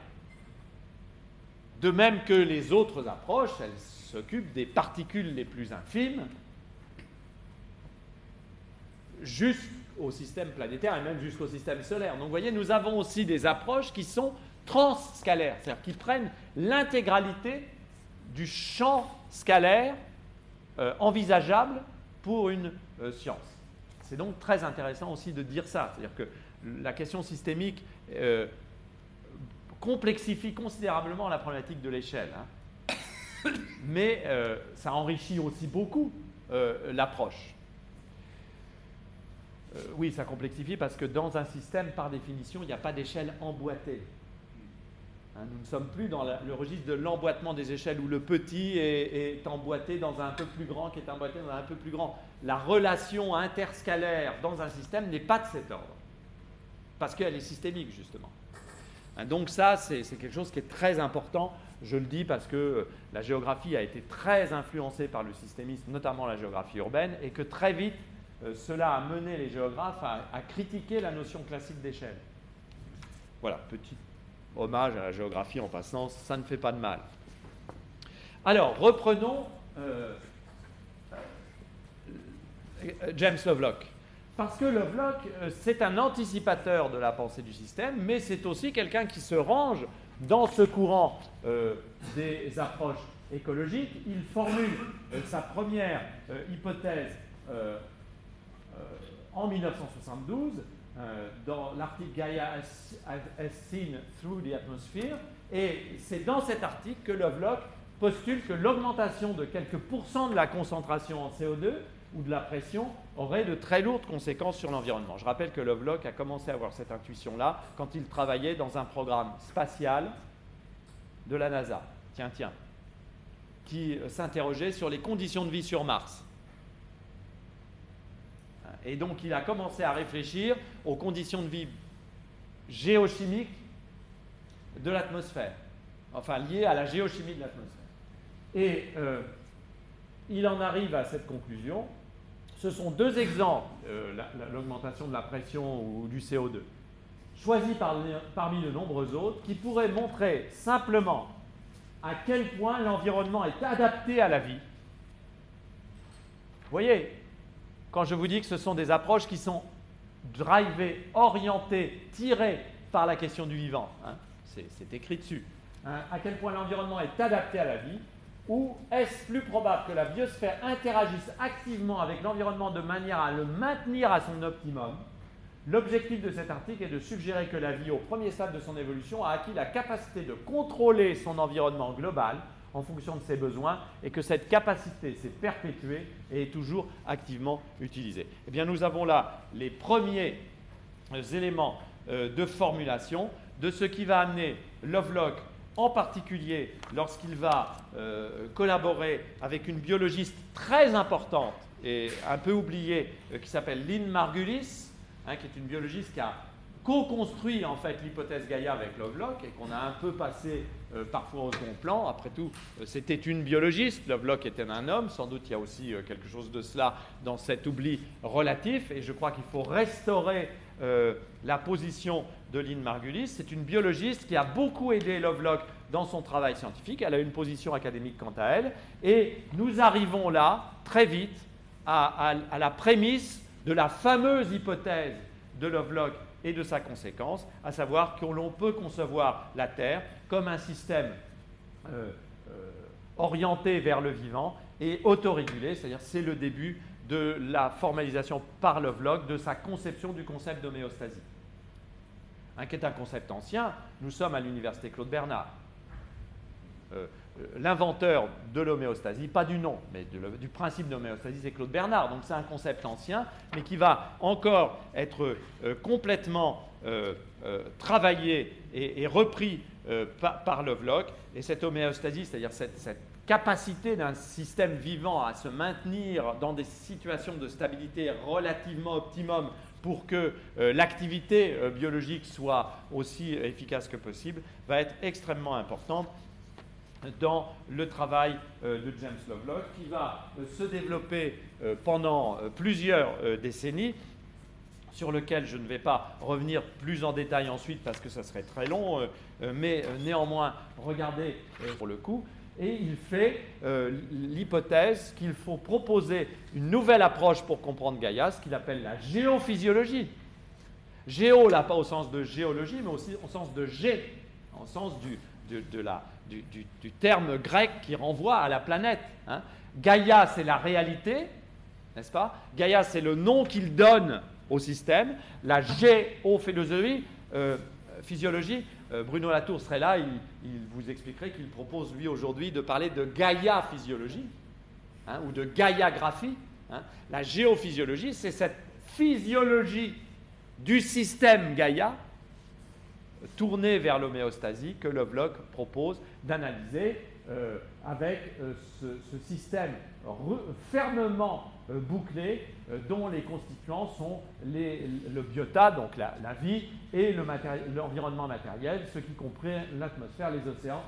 De même que les autres approches, elles s'occupent des particules les plus infimes jusqu'au système planétaire et même jusqu'au système solaire. Donc vous voyez, nous avons aussi des approches qui sont transscalaires, c'est-à-dire qui prennent l'intégralité du champ scalaire euh, envisageable pour une euh, science. C'est donc très intéressant aussi de dire ça. C'est-à-dire que la question systémique euh, complexifie considérablement la problématique de l'échelle. Hein. Mais euh, ça enrichit aussi beaucoup euh, l'approche. oui, ça complexifie parce que dans un système, par définition, il n'y a pas d'échelle emboîtée. Hein, nous ne sommes plus dans le registre de l'emboîtement des échelles où le petit est, emboîté dans un peu plus grand qui est emboîté dans un peu plus grand. La relation interscalaire dans un système n'est pas de cet ordre, parce qu'elle est systémique justement. Hein, donc ça, c'est quelque chose qui est très important. Je le dis parce que euh, la géographie a été très influencée par le systémisme, notamment la géographie urbaine, et que très vite, euh, cela a mené les géographes à critiquer la notion classique d'échelle. Voilà, petite hommage à la géographie en passant, ça ne fait pas de mal. Alors, reprenons euh, James Lovelock. Parce que Lovelock, euh, c'est un anticipateur de la pensée du système, mais c'est aussi quelqu'un qui se range dans ce courant euh, des approches écologiques. Il formule sa première hypothèse en 1972 euh, dans l'article Gaia as, seen through the atmosphere. Et c'est dans cet article que Lovelock postule que l'augmentation de quelques pourcents de la concentration en CO2 ou de la pression aurait de très lourdes conséquences sur l'environnement. Je rappelle que Lovelock a commencé à avoir cette intuition-là quand il travaillait dans un programme spatial de la NASA. Tiens, tiens. Qui euh, s'interrogeait sur les conditions de vie sur Mars. Et donc il a commencé à réfléchir aux conditions de vie géochimiques de l'atmosphère, enfin liées à la géochimie de l'atmosphère. Et euh, il en arrive à cette conclusion. Ce sont deux exemples, euh, l'augmentation de la pression ou du CO2. choisi parmi de nombreux autres, qui pourrait montrer simplement à quel point l'environnement est adapté à la vie. Vous voyez, quand je vous dis que ce sont des approches qui sont drivées, orientées, tirées par la question du vivant, hein, c'est écrit dessus, hein, à quel point l'environnement est adapté à la vie, ou est-ce plus probable que la biosphère interagisse activement avec l'environnement de manière à le maintenir à son optimum? L'objectif de cet article est de suggérer que la vie, au premier stade de son évolution, a acquis la capacité de contrôler son environnement global en fonction de ses besoins et que cette capacité s'est perpétuée et est toujours activement utilisée. Eh bien, nous avons là les premiers euh, éléments euh, de formulation de ce qui va amener Lovelock en particulier lorsqu'il va euh, collaborer avec une biologiste très importante et un peu oubliée qui s'appelle Lynn Margulis, Hein, qui est une biologiste qui a co-construit en fait l'hypothèse Gaïa avec Lovelock et qu'on a un peu passé euh, parfois au second plan. Après tout, euh, c'était une biologiste, Lovelock était un homme, sans doute il y a aussi euh, quelque chose de cela dans cet oubli relatif. Et je crois qu'il faut restaurer la position de Lynn Margulis. C'est une biologiste qui a beaucoup aidé Lovelock dans son travail scientifique, elle a une position académique quant à elle. Et nous arrivons là très vite à la prémisse de la fameuse hypothèse de Lovelock et de sa conséquence, à savoir que l'on peut concevoir la Terre comme un système euh, euh, orienté vers le vivant et autorégulé, c'est-à-dire c'est le début de la formalisation par Lovelock de sa conception du concept d'homéostasie, hein, qui est un concept ancien. Nous sommes à l'université Claude Bernard. Euh, l'inventeur de l'homéostasie, pas du nom, mais du principe d'homéostasie, c'est Claude Bernard. Donc c'est un concept ancien, mais qui va encore être euh, complètement euh, euh, travaillé et, repris par, Lovelock. Et cette homéostasie, c'est-à-dire cette, cette, capacité d'un système vivant à se maintenir dans des situations de stabilité relativement optimum pour que l'activité biologique soit aussi efficace que possible, va être extrêmement importante dans le travail euh, de James Lovelock, qui va euh, se développer euh, pendant plusieurs décennies, sur lequel je ne vais pas revenir plus en détail ensuite parce que ça serait très long, mais néanmoins, regardez pour le coup. Et il fait l'hypothèse qu'il faut proposer une nouvelle approche pour comprendre Gaïa, ce qu'il appelle la géophysiologie. Géo, là, pas au sens de géologie, mais aussi au sens de G, au sens du, de, la, du, terme grec qui renvoie à la planète. Hein. Gaïa, c'est la réalité, n'est-ce pas? Gaïa, c'est le nom qu'il donne au système. La géophilosophie, euh, physiologie, euh, Bruno Latour serait là, il, vous expliquerait qu'il propose, lui, aujourd'hui, de parler de Gaïa-physiologie, hein, ou de Gaïa-graphie. Hein. La géophysiologie, c'est cette physiologie du système Gaïa tournée vers l'homéostasie que Lovelock propose d'analyser euh, avec euh, ce, système fermement euh, bouclé dont les constituants sont le biota, donc la, vie, et l'environnement matériel, ce qui comprend l'atmosphère, les océans,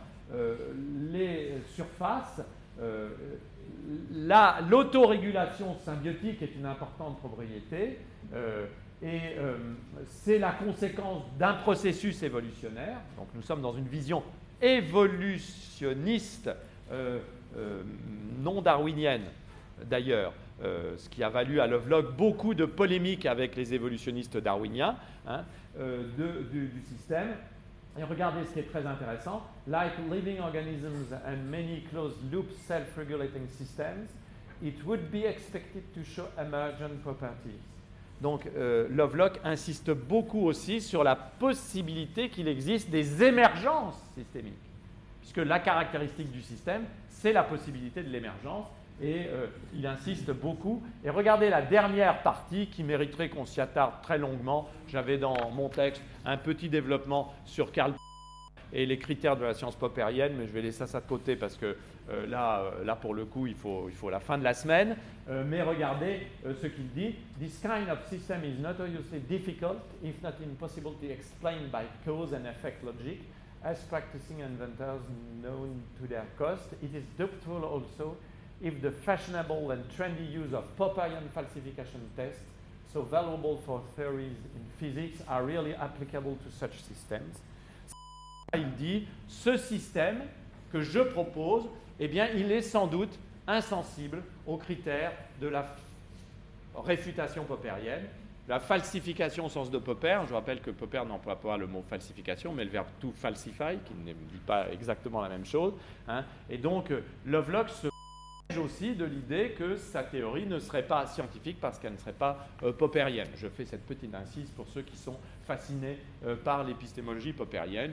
les surfaces. L'autorégulation symbiotique est une importante propriété et euh, c'est la conséquence d'un processus évolutionnaire. Donc nous sommes dans une vision évolutionniste, euh, euh, non darwinienne d'ailleurs, ce qui a valu à Lovelock beaucoup de polémiques avec les évolutionnistes darwiniens hein, du, système. Et regardez ce qui est très intéressant. Like living organisms and many closed loop self-regulating systems, it would be expected to show emergent properties. Donc euh, Lovelock insiste beaucoup aussi sur la possibilité qu'il existe des émergences systémiques, puisque la caractéristique du système, c'est la possibilité de l'émergence, et euh, il insiste beaucoup. Et regardez la dernière partie qui mériterait qu'on s'y attarde très longuement. J'avais dans mon texte un petit développement sur Karl et les critères de la science poppérienne, mais je vais laisser ça de côté parce que euh, là, euh, là, pour le coup, il faut, il faut la fin de la semaine. Euh, mais regardez ce qu'il dit. This kind of system is notoriously difficult, if not impossible, to explain by cause and effect logic. As practicing inventors known to their cost, it is doubtful also if the fashionable and trendy use of Popperian falsification tests so valuable for theories in physics are really applicable to such systems. Il dit, ce système que je propose, eh bien, il est sans doute insensible aux critères de la réfutation popperienne, la falsification au sens de Popper. Je rappelle que Popper n'emploie pas le mot falsification, mais le verbe to falsify, qui ne dit pas exactement la même chose. hein. Et donc, euh, Lovelock se aussi de l'idée que sa théorie ne serait pas scientifique parce qu'elle ne serait pas euh. Je fais cette petite incise pour ceux qui sont fascinés euh, par l'épistémologie poppérienne.